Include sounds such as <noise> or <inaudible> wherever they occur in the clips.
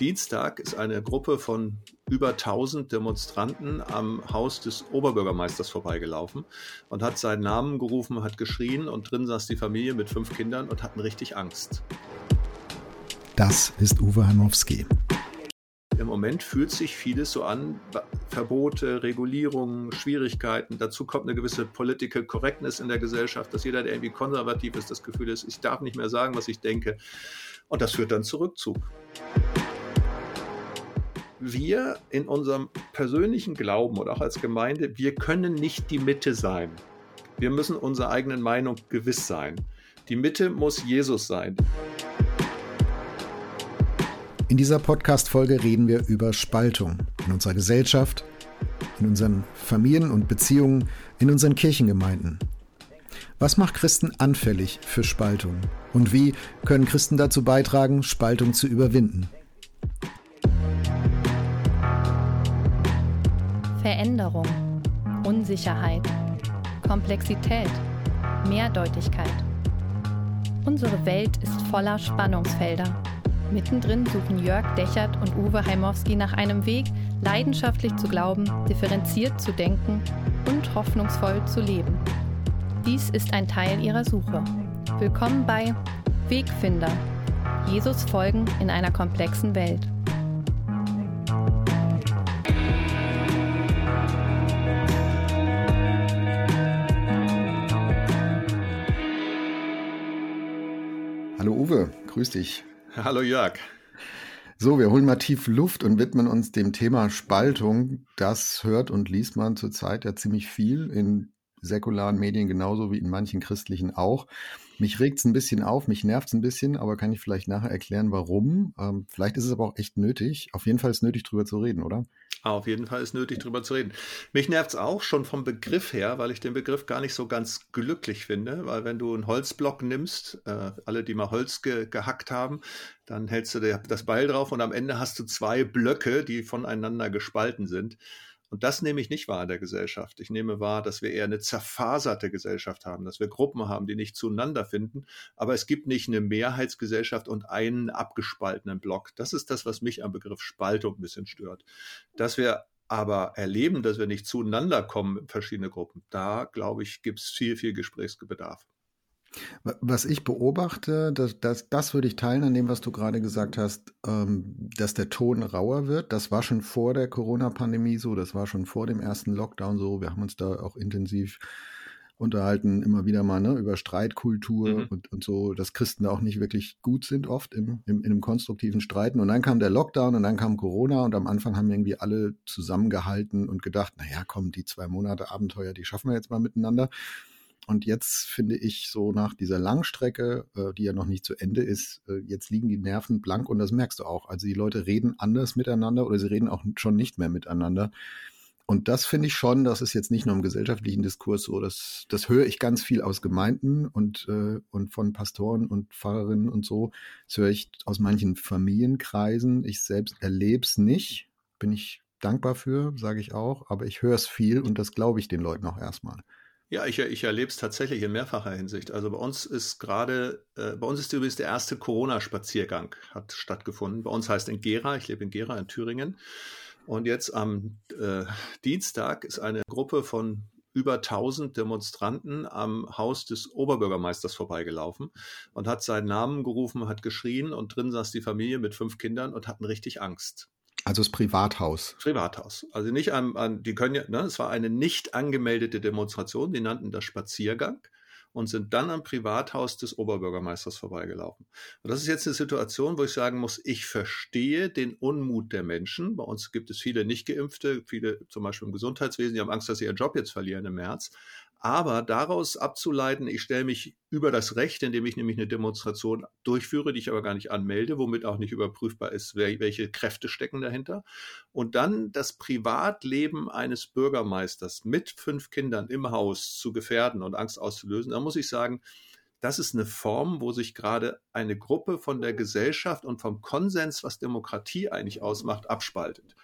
Dienstag ist eine Gruppe von über 1000 Demonstranten am Haus des Oberbürgermeisters vorbeigelaufen und hat seinen Namen gerufen, hat geschrien und drin saß die Familie mit fünf Kindern und hatten richtig Angst. Das ist Uwe Hanowski. Im Moment fühlt sich vieles so an, Verbote, Regulierungen, Schwierigkeiten. Dazu kommt eine gewisse Political Correctness in der Gesellschaft, dass jeder, der irgendwie konservativ ist, das Gefühl ist, ich darf nicht mehr sagen, was ich denke. Und das führt dann zu Rückzug. Wir in unserem persönlichen Glauben oder auch als Gemeinde, wir können nicht die Mitte sein. Wir müssen unserer eigenen Meinung gewiss sein. Die Mitte muss Jesus sein. In dieser Podcast-Folge reden wir über Spaltung in unserer Gesellschaft, in unseren Familien und Beziehungen, in unseren Kirchengemeinden. Was macht Christen anfällig für Spaltung? Und wie können Christen dazu beitragen, Spaltung zu überwinden? Veränderung, Unsicherheit, Komplexität, Mehrdeutigkeit. Unsere Welt ist voller Spannungsfelder. Mittendrin suchen Jörg Dechert und Uwe Heimowski nach einem Weg, leidenschaftlich zu glauben, differenziert zu denken und hoffnungsvoll zu leben. Dies ist ein Teil ihrer Suche. Willkommen bei Wegfinder. Jesus folgen in einer komplexen Welt. Grüß dich. Hallo Jörg. So, wir holen mal tief Luft und widmen uns dem Thema Spaltung. Das hört und liest man zurzeit ja ziemlich viel in säkularen Medien genauso wie in manchen christlichen auch. Mich regt es ein bisschen auf, mich nervt es ein bisschen, aber kann ich vielleicht nachher erklären, warum. Ähm, vielleicht ist es aber auch echt nötig. Auf jeden Fall ist es nötig, drüber zu reden, oder? Auf jeden Fall ist nötig, drüber zu reden. Mich nervt es auch schon vom Begriff her, weil ich den Begriff gar nicht so ganz glücklich finde, weil wenn du einen Holzblock nimmst, äh, alle, die mal Holz ge gehackt haben, dann hältst du das Beil drauf und am Ende hast du zwei Blöcke, die voneinander gespalten sind. Und das nehme ich nicht wahr in der Gesellschaft. Ich nehme wahr, dass wir eher eine zerfaserte Gesellschaft haben, dass wir Gruppen haben, die nicht zueinander finden. Aber es gibt nicht eine Mehrheitsgesellschaft und einen abgespaltenen Block. Das ist das, was mich am Begriff Spaltung ein bisschen stört. Dass wir aber erleben, dass wir nicht zueinander kommen, verschiedene Gruppen, da glaube ich, gibt es viel, viel Gesprächsbedarf. Was ich beobachte, das, das, das würde ich teilen an dem, was du gerade gesagt hast, ähm, dass der Ton rauer wird. Das war schon vor der Corona-Pandemie so, das war schon vor dem ersten Lockdown so. Wir haben uns da auch intensiv unterhalten, immer wieder mal ne, über Streitkultur mhm. und, und so, dass Christen da auch nicht wirklich gut sind, oft im, im, in einem konstruktiven Streiten. Und dann kam der Lockdown und dann kam Corona und am Anfang haben irgendwie alle zusammengehalten und gedacht, naja, komm, die zwei Monate Abenteuer, die schaffen wir jetzt mal miteinander. Und jetzt finde ich so nach dieser Langstrecke, äh, die ja noch nicht zu Ende ist, äh, jetzt liegen die Nerven blank und das merkst du auch. Also die Leute reden anders miteinander oder sie reden auch schon nicht mehr miteinander. Und das finde ich schon, das ist jetzt nicht nur im gesellschaftlichen Diskurs so, das, das höre ich ganz viel aus Gemeinden und, äh, und von Pastoren und Pfarrerinnen und so. Das höre ich aus manchen Familienkreisen. Ich selbst erlebe es nicht, bin ich dankbar für, sage ich auch, aber ich höre es viel und das glaube ich den Leuten auch erstmal. Ja, ich, ich erlebe es tatsächlich in mehrfacher Hinsicht. Also bei uns ist gerade, äh, bei uns ist übrigens der erste Corona-Spaziergang hat stattgefunden. Bei uns heißt in Gera, ich lebe in Gera in Thüringen. Und jetzt am äh, Dienstag ist eine Gruppe von über 1000 Demonstranten am Haus des Oberbürgermeisters vorbeigelaufen und hat seinen Namen gerufen, hat geschrien und drin saß die Familie mit fünf Kindern und hatten richtig Angst. Also das Privathaus. Privathaus. Also nicht an, an die können ja, ne, es war eine nicht angemeldete Demonstration, die nannten das Spaziergang und sind dann am Privathaus des Oberbürgermeisters vorbeigelaufen. Und das ist jetzt eine Situation, wo ich sagen muss, ich verstehe den Unmut der Menschen. Bei uns gibt es viele Nicht-Geimpfte, viele zum Beispiel im Gesundheitswesen, die haben Angst, dass sie ihren Job jetzt verlieren im März. Aber daraus abzuleiten, ich stelle mich über das Recht, indem ich nämlich eine Demonstration durchführe, die ich aber gar nicht anmelde, womit auch nicht überprüfbar ist, welche Kräfte stecken dahinter. Und dann das Privatleben eines Bürgermeisters mit fünf Kindern im Haus zu gefährden und Angst auszulösen, da muss ich sagen, das ist eine Form, wo sich gerade eine Gruppe von der Gesellschaft und vom Konsens, was Demokratie eigentlich ausmacht, abspaltet.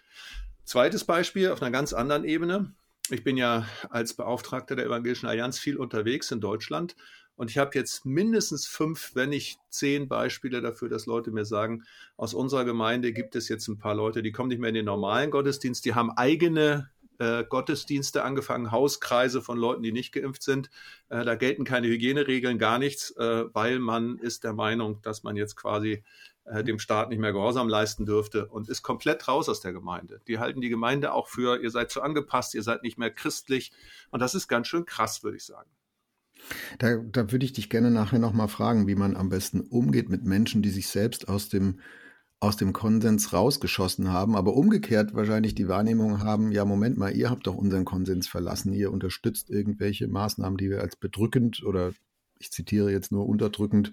Zweites Beispiel auf einer ganz anderen Ebene. Ich bin ja als Beauftragter der Evangelischen Allianz viel unterwegs in Deutschland Und ich habe jetzt mindestens fünf, wenn nicht zehn Beispiele dafür, dass Leute mir sagen, aus unserer Gemeinde gibt es jetzt ein paar Leute, die kommen nicht mehr in den normalen Gottesdienst, die haben eigene äh, Gottesdienste angefangen, Hauskreise von Leuten, die nicht geimpft sind. Äh, da gelten keine Hygieneregeln, gar nichts, äh, weil man ist der Meinung, dass man jetzt quasi äh, dem Staat nicht mehr Gehorsam leisten dürfte und ist komplett raus aus der Gemeinde. Die halten die Gemeinde auch für, ihr seid zu angepasst, ihr seid nicht mehr christlich. Und das ist ganz schön krass, würde ich sagen. Da, da würde ich dich gerne nachher nochmal fragen, wie man am besten umgeht mit Menschen, die sich selbst aus dem aus dem Konsens rausgeschossen haben, aber umgekehrt wahrscheinlich die Wahrnehmung haben, ja, Moment mal, ihr habt doch unseren Konsens verlassen, ihr unterstützt irgendwelche Maßnahmen, die wir als bedrückend oder ich zitiere jetzt nur unterdrückend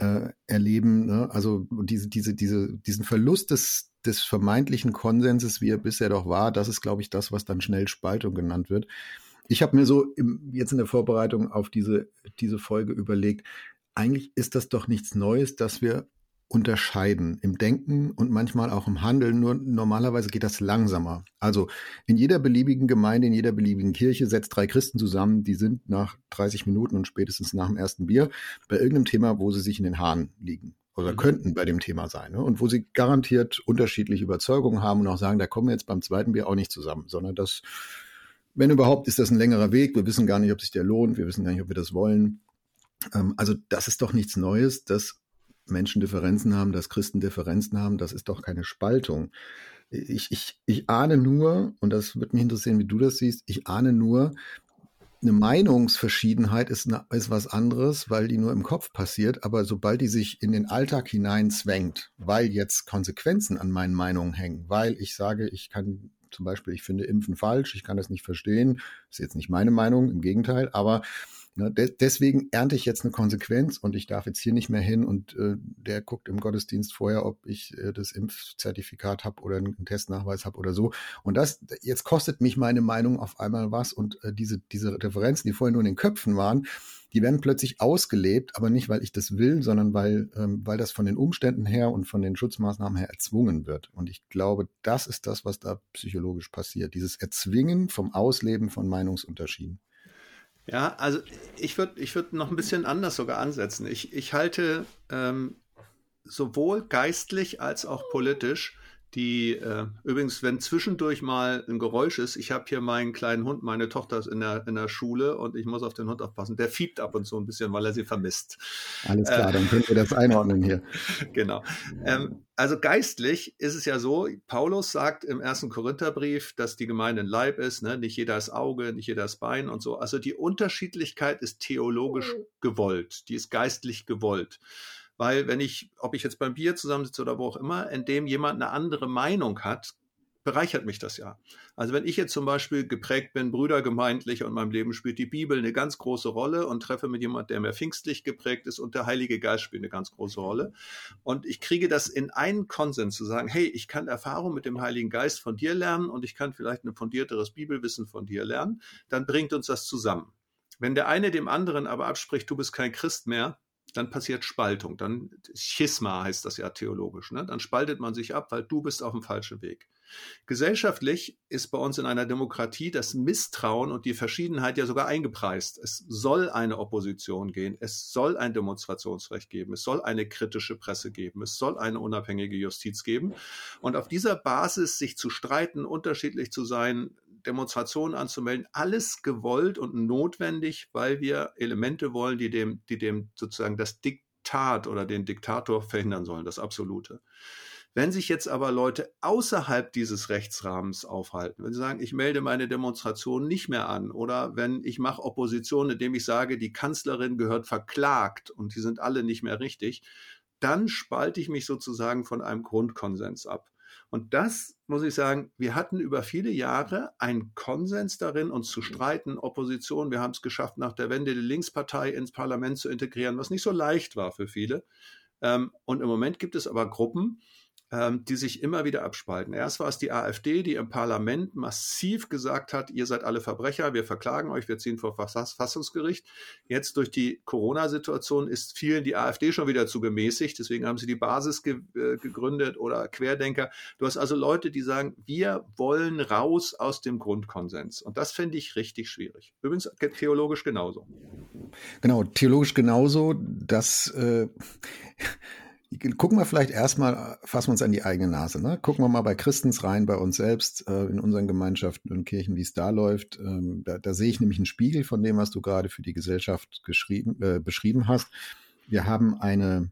äh, erleben. Ne? Also diese, diese, diese, diesen Verlust des, des vermeintlichen Konsenses, wie er bisher doch war, das ist, glaube ich, das, was dann schnell Spaltung genannt wird. Ich habe mir so im, jetzt in der Vorbereitung auf diese, diese Folge überlegt, eigentlich ist das doch nichts Neues, dass wir unterscheiden im Denken und manchmal auch im Handeln. Nur normalerweise geht das langsamer. Also in jeder beliebigen Gemeinde, in jeder beliebigen Kirche setzt drei Christen zusammen, die sind nach 30 Minuten und spätestens nach dem ersten Bier bei irgendeinem Thema, wo sie sich in den Haaren liegen oder mhm. könnten bei dem Thema sein. Ne? Und wo sie garantiert unterschiedliche Überzeugungen haben und auch sagen, da kommen wir jetzt beim zweiten Bier auch nicht zusammen, sondern das, wenn überhaupt, ist das ein längerer Weg. Wir wissen gar nicht, ob sich der lohnt. Wir wissen gar nicht, ob wir das wollen. Ähm, also das ist doch nichts Neues, dass Menschen Differenzen haben, dass Christen Differenzen haben, das ist doch keine Spaltung. Ich, ich, ich ahne nur, und das würde mich interessieren, wie du das siehst, ich ahne nur, eine Meinungsverschiedenheit ist, ist was anderes, weil die nur im Kopf passiert, aber sobald die sich in den Alltag hineinzwängt, weil jetzt Konsequenzen an meinen Meinungen hängen, weil ich sage, ich kann zum Beispiel, ich finde Impfen falsch, ich kann das nicht verstehen, ist jetzt nicht meine Meinung, im Gegenteil, aber Ne, de deswegen ernte ich jetzt eine Konsequenz und ich darf jetzt hier nicht mehr hin und äh, der guckt im Gottesdienst vorher, ob ich äh, das Impfzertifikat habe oder einen Testnachweis habe oder so. Und das jetzt kostet mich meine Meinung auf einmal was und äh, diese diese Differenzen, die vorher nur in den Köpfen waren, die werden plötzlich ausgelebt, aber nicht, weil ich das will, sondern weil, ähm, weil das von den Umständen her und von den Schutzmaßnahmen her erzwungen wird. Und ich glaube, das ist das, was da psychologisch passiert. Dieses Erzwingen vom Ausleben von Meinungsunterschieden. Ja, also ich würde ich würd noch ein bisschen anders sogar ansetzen. Ich, ich halte ähm, sowohl geistlich als auch politisch die äh, übrigens, wenn zwischendurch mal ein Geräusch ist, ich habe hier meinen kleinen Hund, meine Tochter ist in der, in der Schule und ich muss auf den Hund aufpassen. Der fiebt ab und zu ein bisschen, weil er sie vermisst. Alles klar, äh, dann könnt ihr das einordnen hier. <laughs> genau. Ähm, also geistlich ist es ja so, Paulus sagt im ersten Korintherbrief, dass die Gemeinde ein Leib ist, ne? nicht jeder ist Auge, nicht jeder ist Bein und so. Also die Unterschiedlichkeit ist theologisch gewollt, die ist geistlich gewollt. Weil wenn ich, ob ich jetzt beim Bier zusammensitze oder wo auch immer, in dem jemand eine andere Meinung hat, bereichert mich das ja. Also wenn ich jetzt zum Beispiel geprägt bin, brüdergemeindlich und in meinem Leben spielt die Bibel eine ganz große Rolle und treffe mit jemandem, der mehr pfingstlich geprägt ist und der Heilige Geist spielt eine ganz große Rolle. Und ich kriege das in einen Konsens zu sagen, hey, ich kann Erfahrung mit dem Heiligen Geist von dir lernen und ich kann vielleicht ein fundierteres Bibelwissen von dir lernen, dann bringt uns das zusammen. Wenn der eine dem anderen aber abspricht, du bist kein Christ mehr, dann passiert Spaltung. Dann Schisma heißt das ja theologisch. Ne? Dann spaltet man sich ab, weil du bist auf dem falschen Weg. Gesellschaftlich ist bei uns in einer Demokratie das Misstrauen und die Verschiedenheit ja sogar eingepreist. Es soll eine Opposition gehen, es soll ein Demonstrationsrecht geben, es soll eine kritische Presse geben, es soll eine unabhängige Justiz geben. Und auf dieser Basis sich zu streiten, unterschiedlich zu sein, Demonstrationen anzumelden, alles gewollt und notwendig, weil wir Elemente wollen, die dem, die dem sozusagen das Diktat oder den Diktator verhindern sollen, das Absolute. Wenn sich jetzt aber Leute außerhalb dieses Rechtsrahmens aufhalten, wenn sie sagen, ich melde meine Demonstration nicht mehr an oder wenn ich mache Opposition, indem ich sage, die Kanzlerin gehört verklagt und die sind alle nicht mehr richtig, dann spalte ich mich sozusagen von einem Grundkonsens ab. Und das muss ich sagen, wir hatten über viele Jahre einen Konsens darin, uns zu streiten, Opposition. Wir haben es geschafft, nach der Wende die Linkspartei ins Parlament zu integrieren, was nicht so leicht war für viele. Ähm, und im Moment gibt es aber Gruppen, ähm, die sich immer wieder abspalten. Erst war es die AfD, die im Parlament massiv gesagt hat, ihr seid alle Verbrecher, wir verklagen euch, wir ziehen vor Verfassungsgericht. Jetzt durch die Corona-Situation ist vielen die AfD schon wieder zu gemäßigt, deswegen haben sie die Basis ge äh, gegründet oder Querdenker. Du hast also Leute, die sagen, wir wollen raus aus dem Grundkonsens. Und das finde ich richtig schwierig. Übrigens theologisch genauso. Genau, theologisch genauso. Das äh, gucken wir vielleicht erstmal, fassen wir uns an die eigene Nase. Ne? Gucken wir mal bei Christens rein, bei uns selbst, äh, in unseren Gemeinschaften und Kirchen, wie es da läuft. Ähm, da, da sehe ich nämlich einen Spiegel von dem, was du gerade für die Gesellschaft geschrieben, äh, beschrieben hast. Wir haben eine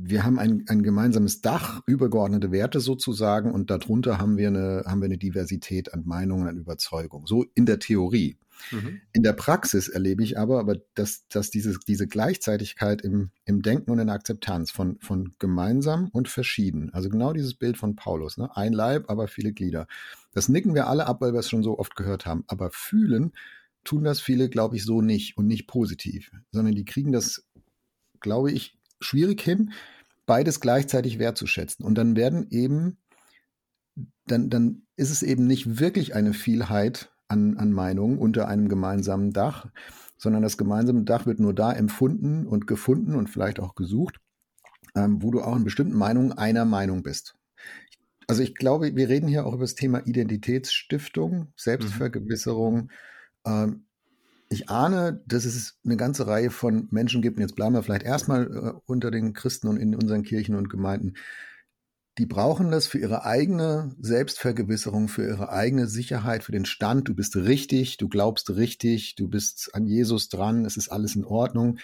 wir haben ein, ein gemeinsames Dach, übergeordnete Werte sozusagen, und darunter haben wir eine, haben wir eine Diversität an Meinungen, an Überzeugungen. So in der Theorie. Mhm. In der Praxis erlebe ich aber, aber dass, dass diese, diese Gleichzeitigkeit im, im Denken und in der Akzeptanz von, von gemeinsam und verschieden, also genau dieses Bild von Paulus, ne? ein Leib, aber viele Glieder. Das nicken wir alle ab, weil wir es schon so oft gehört haben. Aber fühlen tun das viele, glaube ich, so nicht und nicht positiv, sondern die kriegen das, glaube ich, schwierig hin, beides gleichzeitig wertzuschätzen. Und dann werden eben, dann, dann ist es eben nicht wirklich eine Vielheit an, an Meinungen unter einem gemeinsamen Dach, sondern das gemeinsame Dach wird nur da empfunden und gefunden und vielleicht auch gesucht, ähm, wo du auch in bestimmten Meinungen einer Meinung bist. Also ich glaube, wir reden hier auch über das Thema Identitätsstiftung, Selbstvergewisserung. Ähm, ich ahne, dass es eine ganze Reihe von Menschen gibt, und jetzt bleiben wir vielleicht erstmal äh, unter den Christen und in unseren Kirchen und Gemeinden, die brauchen das für ihre eigene Selbstvergewisserung, für ihre eigene Sicherheit, für den Stand. Du bist richtig, du glaubst richtig, du bist an Jesus dran, es ist alles in Ordnung.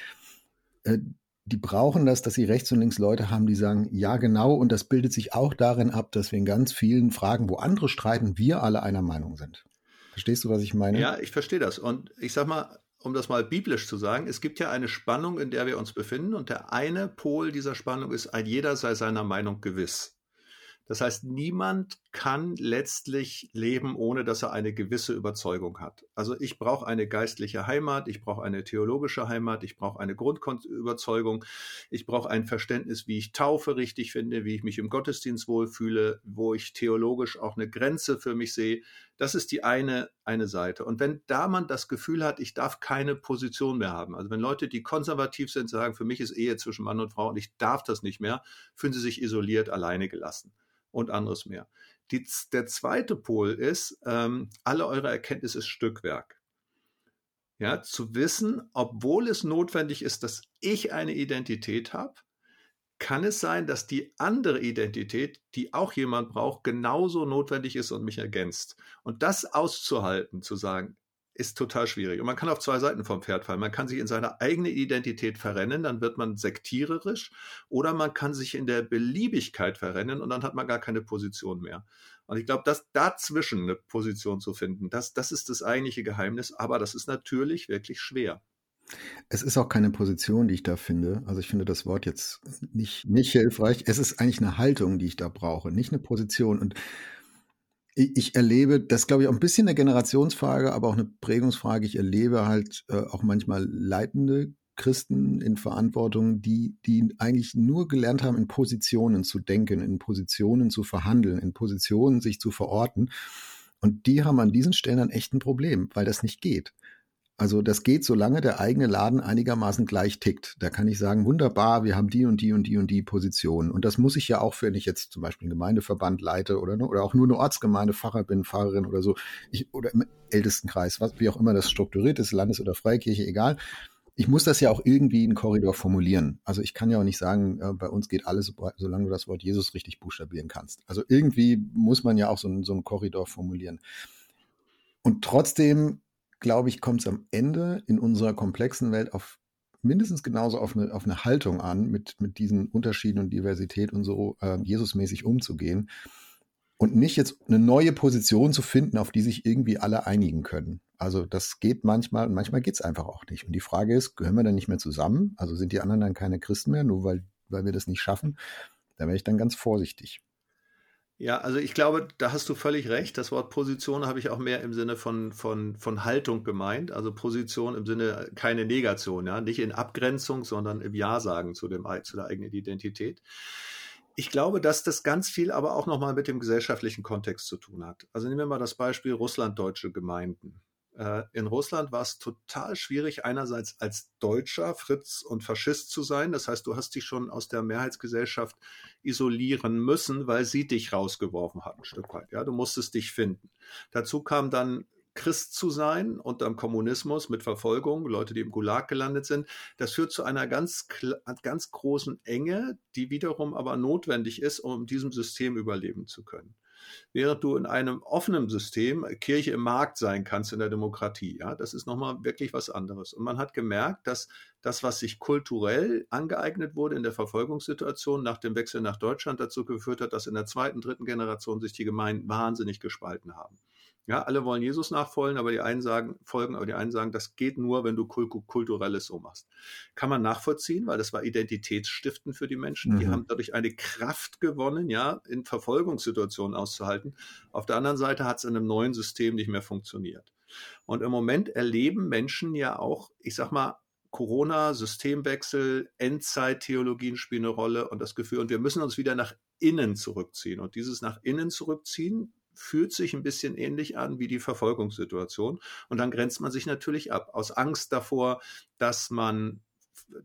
Äh, die brauchen das, dass sie rechts und links Leute haben, die sagen, ja genau, und das bildet sich auch darin ab, dass wir in ganz vielen Fragen, wo andere streiten, wir alle einer Meinung sind. Verstehst du, was ich meine? Ja, ich verstehe das. Und ich sag mal, um das mal biblisch zu sagen, es gibt ja eine Spannung, in der wir uns befinden. Und der eine Pol dieser Spannung ist, ein jeder sei seiner Meinung gewiss. Das heißt, niemand kann letztlich leben, ohne dass er eine gewisse Überzeugung hat. Also ich brauche eine geistliche Heimat, ich brauche eine theologische Heimat, ich brauche eine Grundüberzeugung, ich brauche ein Verständnis, wie ich Taufe richtig finde, wie ich mich im Gottesdienst wohlfühle, wo ich theologisch auch eine Grenze für mich sehe. Das ist die eine, eine Seite. Und wenn da man das Gefühl hat, ich darf keine Position mehr haben, also wenn Leute, die konservativ sind, sagen, für mich ist Ehe zwischen Mann und Frau und ich darf das nicht mehr, fühlen sie sich isoliert, alleine gelassen und anderes mehr. Die, der zweite Pol ist, ähm, alle eure Erkenntnis ist Stückwerk. Ja, zu wissen, obwohl es notwendig ist, dass ich eine Identität habe, kann es sein, dass die andere Identität, die auch jemand braucht, genauso notwendig ist und mich ergänzt. Und das auszuhalten, zu sagen, ist total schwierig. Und man kann auf zwei Seiten vom Pferd fallen. Man kann sich in seine eigene Identität verrennen, dann wird man sektiererisch, oder man kann sich in der Beliebigkeit verrennen und dann hat man gar keine Position mehr. Und ich glaube, dass dazwischen eine Position zu finden, das, das ist das eigentliche Geheimnis, aber das ist natürlich wirklich schwer. Es ist auch keine Position, die ich da finde. Also ich finde das Wort jetzt nicht, nicht hilfreich. Es ist eigentlich eine Haltung, die ich da brauche, nicht eine Position. Und ich erlebe, das glaube ich auch ein bisschen eine Generationsfrage, aber auch eine Prägungsfrage. Ich erlebe halt äh, auch manchmal leitende Christen in Verantwortung, die, die eigentlich nur gelernt haben, in Positionen zu denken, in Positionen zu verhandeln, in Positionen sich zu verorten. Und die haben an diesen Stellen dann echt ein Problem, weil das nicht geht. Also das geht, solange der eigene Laden einigermaßen gleich tickt. Da kann ich sagen, wunderbar, wir haben die und die und die und die Position. Und das muss ich ja auch, wenn ich jetzt zum Beispiel einen Gemeindeverband leite oder, oder auch nur eine Ortsgemeinde, Pfarrer bin, Pfarrerin oder so, ich, oder im Ältestenkreis, was, wie auch immer das strukturiert ist, Landes- oder Freikirche, egal. Ich muss das ja auch irgendwie in Korridor formulieren. Also ich kann ja auch nicht sagen, äh, bei uns geht alles, solange du das Wort Jesus richtig buchstabieren kannst. Also irgendwie muss man ja auch so, so einen Korridor formulieren. Und trotzdem glaube ich, kommt es am Ende in unserer komplexen Welt auf mindestens genauso auf eine, auf eine Haltung an, mit, mit diesen Unterschieden und Diversität und so äh, Jesusmäßig umzugehen. Und nicht jetzt eine neue Position zu finden, auf die sich irgendwie alle einigen können. Also das geht manchmal und manchmal geht es einfach auch nicht. Und die Frage ist, gehören wir dann nicht mehr zusammen? Also sind die anderen dann keine Christen mehr, nur weil, weil wir das nicht schaffen? Da wäre ich dann ganz vorsichtig. Ja, also ich glaube, da hast du völlig recht. Das Wort Position habe ich auch mehr im Sinne von, von, von Haltung gemeint. Also Position im Sinne keine Negation, ja, nicht in Abgrenzung, sondern im Ja sagen zu, zu der eigenen Identität. Ich glaube, dass das ganz viel aber auch nochmal mit dem gesellschaftlichen Kontext zu tun hat. Also nehmen wir mal das Beispiel russlanddeutsche Gemeinden. Äh, in Russland war es total schwierig, einerseits als Deutscher Fritz und Faschist zu sein. Das heißt, du hast dich schon aus der Mehrheitsgesellschaft isolieren müssen, weil sie dich rausgeworfen hat, ein Stück weit. Ja, du musstest dich finden. Dazu kam dann Christ zu sein unterm Kommunismus mit Verfolgung, Leute, die im Gulag gelandet sind, das führt zu einer ganz, ganz großen Enge, die wiederum aber notwendig ist, um diesem System überleben zu können während du in einem offenen System Kirche im Markt sein kannst in der Demokratie. Ja, das ist nochmal wirklich was anderes. Und man hat gemerkt, dass das, was sich kulturell angeeignet wurde in der Verfolgungssituation nach dem Wechsel nach Deutschland dazu geführt hat, dass in der zweiten, dritten Generation sich die Gemeinden wahnsinnig gespalten haben. Ja, alle wollen Jesus nachfolgen, aber die einen sagen, folgen, aber die einen sagen, das geht nur, wenn du kulturelles so machst. Kann man nachvollziehen, weil das war Identitätsstiften für die Menschen. Mhm. Die haben dadurch eine Kraft gewonnen, ja, in Verfolgungssituationen auszuhalten. Auf der anderen Seite hat es in einem neuen System nicht mehr funktioniert. Und im Moment erleben Menschen ja auch, ich sag mal, Corona, Systemwechsel, Endzeittheologien spielen eine Rolle und das Gefühl, und wir müssen uns wieder nach innen zurückziehen. Und dieses nach innen zurückziehen fühlt sich ein bisschen ähnlich an wie die Verfolgungssituation. Und dann grenzt man sich natürlich ab, aus Angst davor, dass man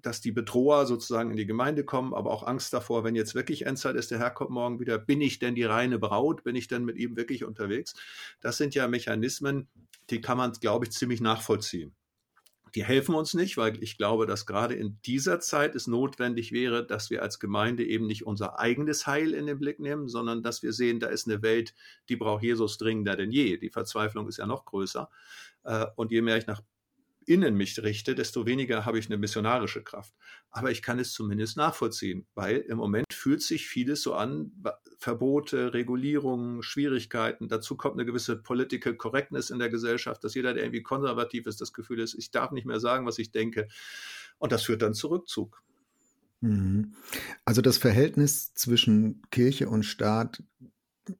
dass die Bedroher sozusagen in die Gemeinde kommen, aber auch Angst davor, wenn jetzt wirklich Endzeit ist, der Herr kommt morgen wieder, bin ich denn die reine Braut, bin ich denn mit ihm wirklich unterwegs? Das sind ja Mechanismen, die kann man, glaube ich, ziemlich nachvollziehen die helfen uns nicht, weil ich glaube, dass gerade in dieser Zeit es notwendig wäre, dass wir als Gemeinde eben nicht unser eigenes Heil in den Blick nehmen, sondern dass wir sehen, da ist eine Welt, die braucht Jesus dringender denn je. Die Verzweiflung ist ja noch größer. Äh, und je mehr ich nach innen mich richte, desto weniger habe ich eine missionarische Kraft. Aber ich kann es zumindest nachvollziehen, weil im Moment fühlt sich vieles so an, Verbote, Regulierungen, Schwierigkeiten. Dazu kommt eine gewisse Political Correctness in der Gesellschaft, dass jeder, der irgendwie konservativ ist, das Gefühl ist, ich darf nicht mehr sagen, was ich denke. Und das führt dann zu Rückzug. Mhm. Also das Verhältnis zwischen Kirche und Staat,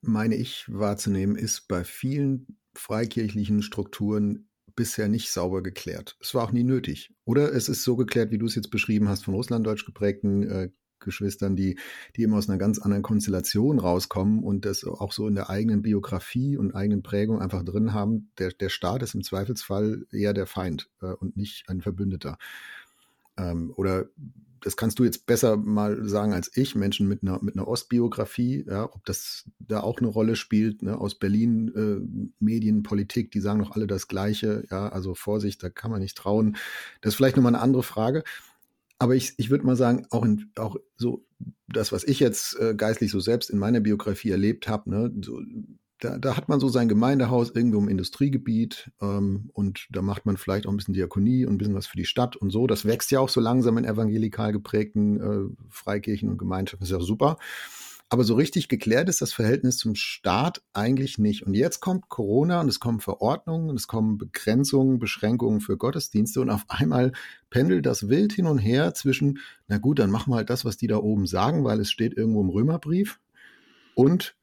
meine ich wahrzunehmen, ist bei vielen freikirchlichen Strukturen bisher nicht sauber geklärt. Es war auch nie nötig. Oder es ist so geklärt, wie du es jetzt beschrieben hast, von russlanddeutsch geprägten äh, Geschwistern, die, die eben aus einer ganz anderen Konstellation rauskommen und das auch so in der eigenen Biografie und eigenen Prägung einfach drin haben. Der, der Staat ist im Zweifelsfall eher der Feind äh, und nicht ein Verbündeter. Ähm, oder das kannst du jetzt besser mal sagen als ich, Menschen mit einer, mit einer Ostbiografie, ja, ob das da auch eine Rolle spielt, ne, aus Berlin, äh, Medien, Politik, die sagen doch alle das Gleiche, ja, also Vorsicht, da kann man nicht trauen. Das ist vielleicht nochmal eine andere Frage. Aber ich, ich würde mal sagen, auch, in, auch so das, was ich jetzt äh, geistlich so selbst in meiner Biografie erlebt habe, ne, so, da, da hat man so sein Gemeindehaus irgendwo im Industriegebiet ähm, und da macht man vielleicht auch ein bisschen Diakonie und ein bisschen was für die Stadt und so. Das wächst ja auch so langsam in evangelikal geprägten äh, Freikirchen und Gemeinschaften. Ist ja super. Aber so richtig geklärt ist das Verhältnis zum Staat eigentlich nicht. Und jetzt kommt Corona und es kommen Verordnungen und es kommen Begrenzungen, Beschränkungen für Gottesdienste und auf einmal pendelt das wild hin und her zwischen, na gut, dann machen wir halt das, was die da oben sagen, weil es steht irgendwo im Römerbrief und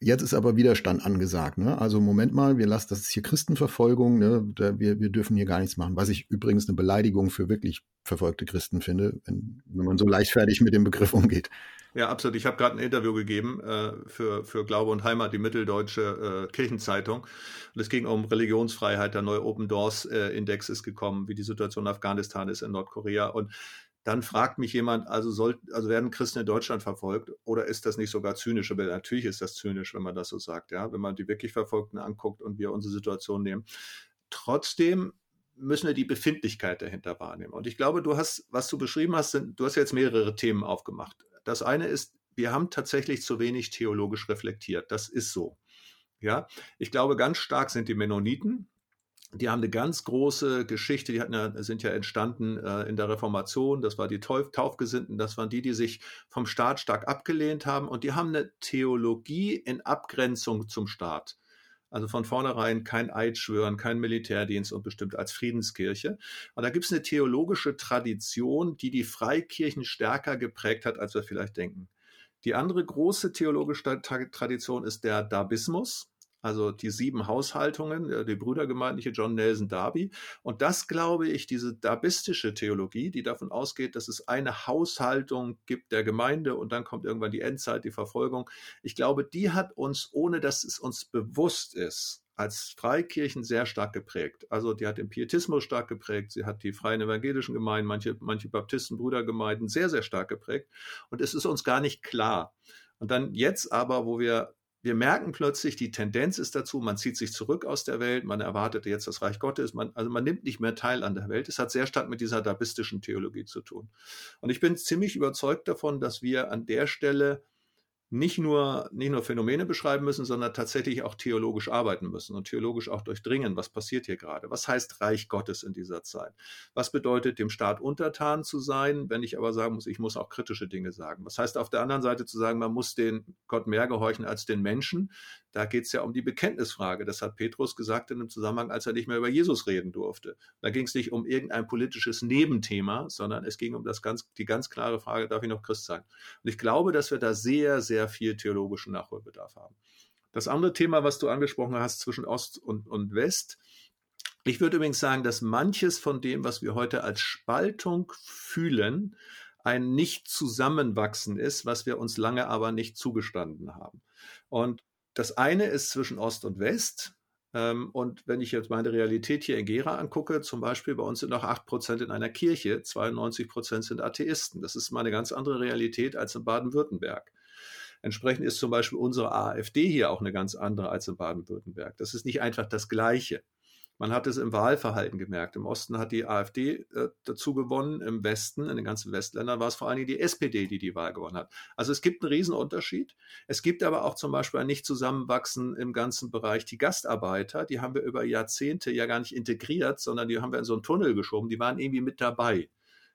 Jetzt ist aber Widerstand angesagt. Ne? Also Moment mal, wir lassen, das ist hier Christenverfolgung, ne? Da, wir, wir dürfen hier gar nichts machen. Was ich übrigens eine Beleidigung für wirklich verfolgte Christen finde, wenn, wenn man so leichtfertig mit dem Begriff umgeht. Ja, absolut. Ich habe gerade ein Interview gegeben äh, für, für Glaube und Heimat, die mitteldeutsche äh, Kirchenzeitung. Und es ging um Religionsfreiheit. Der neue Open Doors äh, Index ist gekommen, wie die Situation in Afghanistan ist, in Nordkorea. Und dann fragt mich jemand, also, soll, also werden Christen in Deutschland verfolgt oder ist das nicht sogar zynisch? Aber natürlich ist das zynisch, wenn man das so sagt, ja, wenn man die wirklich Verfolgten anguckt und wir unsere Situation nehmen. Trotzdem müssen wir die Befindlichkeit dahinter wahrnehmen. Und ich glaube, du hast, was du beschrieben hast, sind, du hast jetzt mehrere Themen aufgemacht. Das eine ist, wir haben tatsächlich zu wenig theologisch reflektiert. Das ist so. Ja, ich glaube, ganz stark sind die Mennoniten, die haben eine ganz große Geschichte, die ja, sind ja entstanden äh, in der Reformation, das war die Tauf Taufgesinnten, das waren die, die sich vom Staat stark abgelehnt haben und die haben eine Theologie in Abgrenzung zum Staat. Also von vornherein kein Eid schwören, kein Militärdienst und bestimmt als Friedenskirche. Und da gibt es eine theologische Tradition, die die Freikirchen stärker geprägt hat, als wir vielleicht denken. Die andere große theologische Tradition ist der Dabismus also die sieben Haushaltungen, äh, die Brüdergemeindliche John Nelson Darby. Und das glaube ich, diese dabistische Theologie, die davon ausgeht, dass es eine Haushaltung gibt der Gemeinde und dann kommt irgendwann die Endzeit, die Verfolgung. Ich glaube, die hat uns, ohne dass es uns bewusst ist, als Freikirchen sehr stark geprägt. Also die hat den Pietismus stark geprägt, sie hat die freien evangelischen Gemeinden, manche, manche Baptisten, Brüdergemeinden sehr, sehr stark geprägt. Und es ist uns gar nicht klar. Und dann jetzt aber, wo wir wir merken plötzlich, die Tendenz ist dazu, man zieht sich zurück aus der Welt, man erwartet jetzt das Reich Gottes, man, also man nimmt nicht mehr teil an der Welt. Es hat sehr stark mit dieser dabistischen Theologie zu tun. Und ich bin ziemlich überzeugt davon, dass wir an der Stelle nicht nur, nicht nur Phänomene beschreiben müssen, sondern tatsächlich auch theologisch arbeiten müssen und theologisch auch durchdringen, was passiert hier gerade. Was heißt Reich Gottes in dieser Zeit? Was bedeutet, dem Staat untertan zu sein, wenn ich aber sagen muss, ich muss auch kritische Dinge sagen? Was heißt auf der anderen Seite zu sagen, man muss den Gott mehr gehorchen als den Menschen? Da geht es ja um die Bekenntnisfrage. Das hat Petrus gesagt in einem Zusammenhang, als er nicht mehr über Jesus reden durfte. Da ging es nicht um irgendein politisches Nebenthema, sondern es ging um das ganz, die ganz klare Frage, darf ich noch Christ sein? Und ich glaube, dass wir da sehr, sehr viel theologischen Nachholbedarf haben. Das andere Thema, was du angesprochen hast zwischen Ost und, und West, ich würde übrigens sagen, dass manches von dem, was wir heute als Spaltung fühlen, ein Nicht-Zusammenwachsen ist, was wir uns lange aber nicht zugestanden haben. Und das eine ist zwischen Ost und West. Ähm, und wenn ich jetzt meine Realität hier in Gera angucke, zum Beispiel bei uns sind noch 8 Prozent in einer Kirche, 92 Prozent sind Atheisten. Das ist mal eine ganz andere Realität als in Baden-Württemberg. Entsprechend ist zum Beispiel unsere AfD hier auch eine ganz andere als in Baden-Württemberg. Das ist nicht einfach das Gleiche. Man hat es im Wahlverhalten gemerkt. Im Osten hat die AfD äh, dazu gewonnen, im Westen, in den ganzen Westländern war es vor allen Dingen die SPD, die die Wahl gewonnen hat. Also es gibt einen Riesenunterschied. Es gibt aber auch zum Beispiel ein Nicht-Zusammenwachsen im ganzen Bereich. Die Gastarbeiter, die haben wir über Jahrzehnte ja gar nicht integriert, sondern die haben wir in so einen Tunnel geschoben. Die waren irgendwie mit dabei.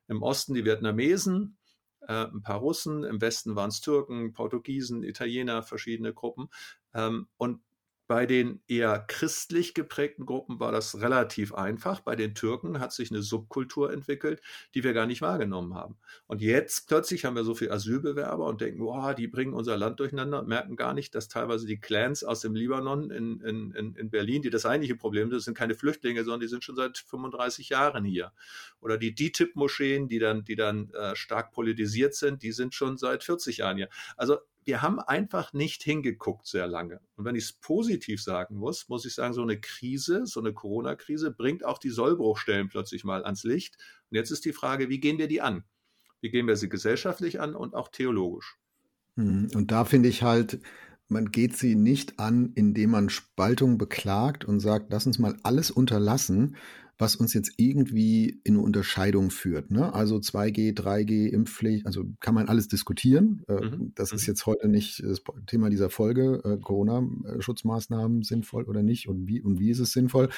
Im Osten die Vietnamesen, äh, ein paar Russen, im Westen waren es Türken, Portugiesen, Italiener, verschiedene Gruppen. Ähm, und bei den eher christlich geprägten Gruppen war das relativ einfach. Bei den Türken hat sich eine Subkultur entwickelt, die wir gar nicht wahrgenommen haben. Und jetzt plötzlich haben wir so viele Asylbewerber und denken, wow, die bringen unser Land durcheinander merken gar nicht, dass teilweise die Clans aus dem Libanon in, in, in Berlin, die das eigentliche Problem sind, sind keine Flüchtlinge, sondern die sind schon seit 35 Jahren hier. Oder die DITIB-Moscheen, die dann, die dann äh, stark politisiert sind, die sind schon seit 40 Jahren hier. Also wir haben einfach nicht hingeguckt sehr lange. Und wenn ich es positiv sagen muss, muss ich sagen, so eine Krise, so eine Corona-Krise bringt auch die Sollbruchstellen plötzlich mal ans Licht. Und jetzt ist die Frage, wie gehen wir die an? Wie gehen wir sie gesellschaftlich an und auch theologisch? Mhm. Und da finde ich halt, man geht sie nicht an, indem man Spaltung beklagt und sagt, lass uns mal alles unterlassen, was uns jetzt irgendwie in eine Unterscheidung führt. Ne? Also 2G, 3G, Impfpflicht, also kann man alles diskutieren. Äh, mhm. Das ist mhm. jetzt heute nicht das Thema dieser Folge, äh, Corona-Schutzmaßnahmen sinnvoll oder nicht und wie, und wie ist es sinnvoll.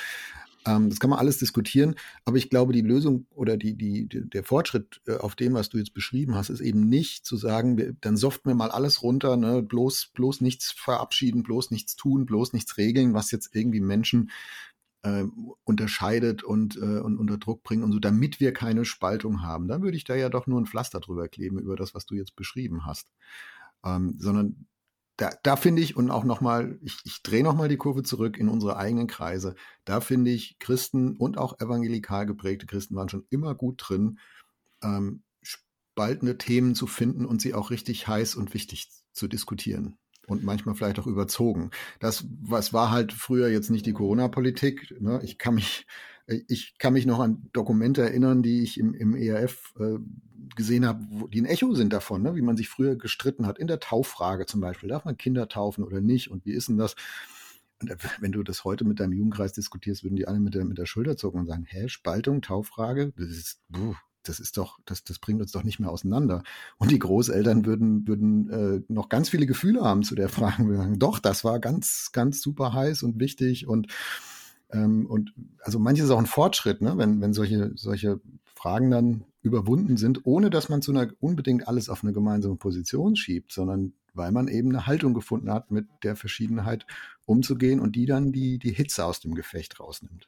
Ähm, das kann man alles diskutieren, aber ich glaube, die Lösung oder die, die, der Fortschritt äh, auf dem, was du jetzt beschrieben hast, ist eben nicht zu sagen, wir, dann soften wir mal alles runter, ne? bloß, bloß nichts verabschieden, bloß nichts tun, bloß nichts regeln, was jetzt irgendwie Menschen äh, unterscheidet und, äh, und unter Druck bringen und so, damit wir keine Spaltung haben. Dann würde ich da ja doch nur ein Pflaster drüber kleben über das, was du jetzt beschrieben hast. Ähm, sondern da, da finde ich, und auch nochmal, ich, ich drehe nochmal die Kurve zurück in unsere eigenen Kreise, da finde ich, Christen und auch evangelikal geprägte Christen waren schon immer gut drin, ähm, spaltende Themen zu finden und sie auch richtig heiß und wichtig zu diskutieren und manchmal vielleicht auch überzogen. Das, was war halt früher jetzt nicht die Corona-Politik. Ne? Ich kann mich, ich kann mich noch an Dokumente erinnern, die ich im, im ERF äh, gesehen habe, die ein Echo sind davon, ne? wie man sich früher gestritten hat. In der Tauffrage zum Beispiel. Darf man Kinder taufen oder nicht? Und wie ist denn das? Und wenn du das heute mit deinem Jugendkreis diskutierst, würden die alle mit der, mit der Schulter zucken und sagen, hä, Spaltung, Tauffrage? Das ist, puh, das ist doch, das, das bringt uns doch nicht mehr auseinander. Und die Großeltern würden, würden äh, noch ganz viele Gefühle haben zu der Frage. Wir sagen, doch, das war ganz, ganz super heiß und wichtig und ähm, und also manches ist auch ein Fortschritt, ne? wenn, wenn solche, solche Fragen dann überwunden sind, ohne dass man zu einer unbedingt alles auf eine gemeinsame Position schiebt, sondern weil man eben eine Haltung gefunden hat, mit der Verschiedenheit umzugehen und die dann die, die Hitze aus dem Gefecht rausnimmt.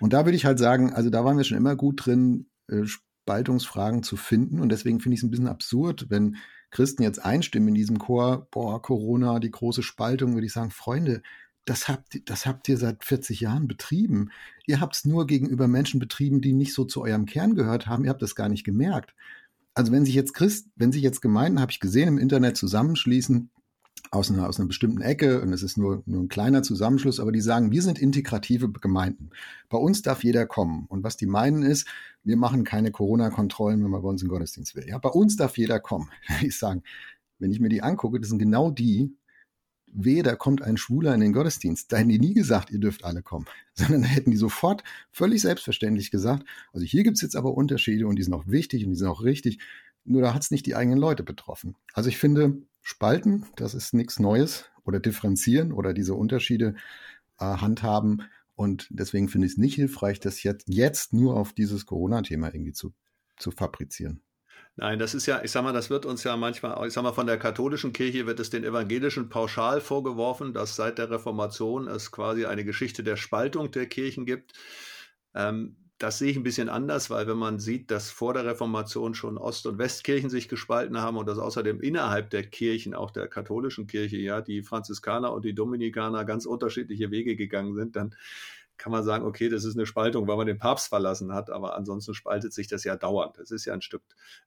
Und da würde ich halt sagen, also da waren wir schon immer gut drin, äh, Spaltungsfragen zu finden. Und deswegen finde ich es ein bisschen absurd, wenn Christen jetzt einstimmen in diesem Chor, boah, Corona, die große Spaltung, würde ich sagen, Freunde, das habt, das habt ihr seit 40 Jahren betrieben. Ihr habt es nur gegenüber Menschen betrieben, die nicht so zu eurem Kern gehört haben. Ihr habt das gar nicht gemerkt. Also wenn sich jetzt Christ, wenn sich jetzt Gemeinden, habe ich gesehen, im Internet zusammenschließen, aus einer, aus einer bestimmten Ecke und es ist nur, nur ein kleiner Zusammenschluss, aber die sagen, wir sind integrative Gemeinden. Bei uns darf jeder kommen. Und was die meinen ist, wir machen keine Corona-Kontrollen, wenn man bei uns einen Gottesdienst will. Ja, bei uns darf jeder kommen. <laughs> Ich sagen, wenn ich mir die angucke, das sind genau die, wehe, da kommt ein Schwuler in den Gottesdienst, da hätten die nie gesagt, ihr dürft alle kommen, <laughs> sondern da hätten die sofort völlig selbstverständlich gesagt, also hier gibt's jetzt aber Unterschiede und die sind auch wichtig und die sind auch richtig, nur da hat's nicht die eigenen Leute betroffen. Also ich finde, spalten, das ist nichts Neues oder differenzieren oder diese Unterschiede äh, handhaben. Und deswegen finde ich es nicht hilfreich, das jetzt, jetzt nur auf dieses Corona-Thema irgendwie zu, zu fabrizieren. Nein, das ist ja, ich sag mal, das wird uns ja manchmal, ich sag mal, von der katholischen Kirche wird es den Evangelischen pauschal vorgeworfen, dass seit der Reformation es quasi eine Geschichte der Spaltung der Kirchen gibt. Ähm, das sehe ich ein bisschen anders, weil wenn man sieht, dass vor der Reformation schon Ost- und Westkirchen sich gespalten haben und dass außerdem innerhalb der Kirchen, auch der katholischen Kirche, ja, die Franziskaner und die Dominikaner ganz unterschiedliche Wege gegangen sind, dann kann man sagen, okay, das ist eine Spaltung, weil man den Papst verlassen hat, aber ansonsten spaltet sich das ja dauernd. Das ist ja ein Stück.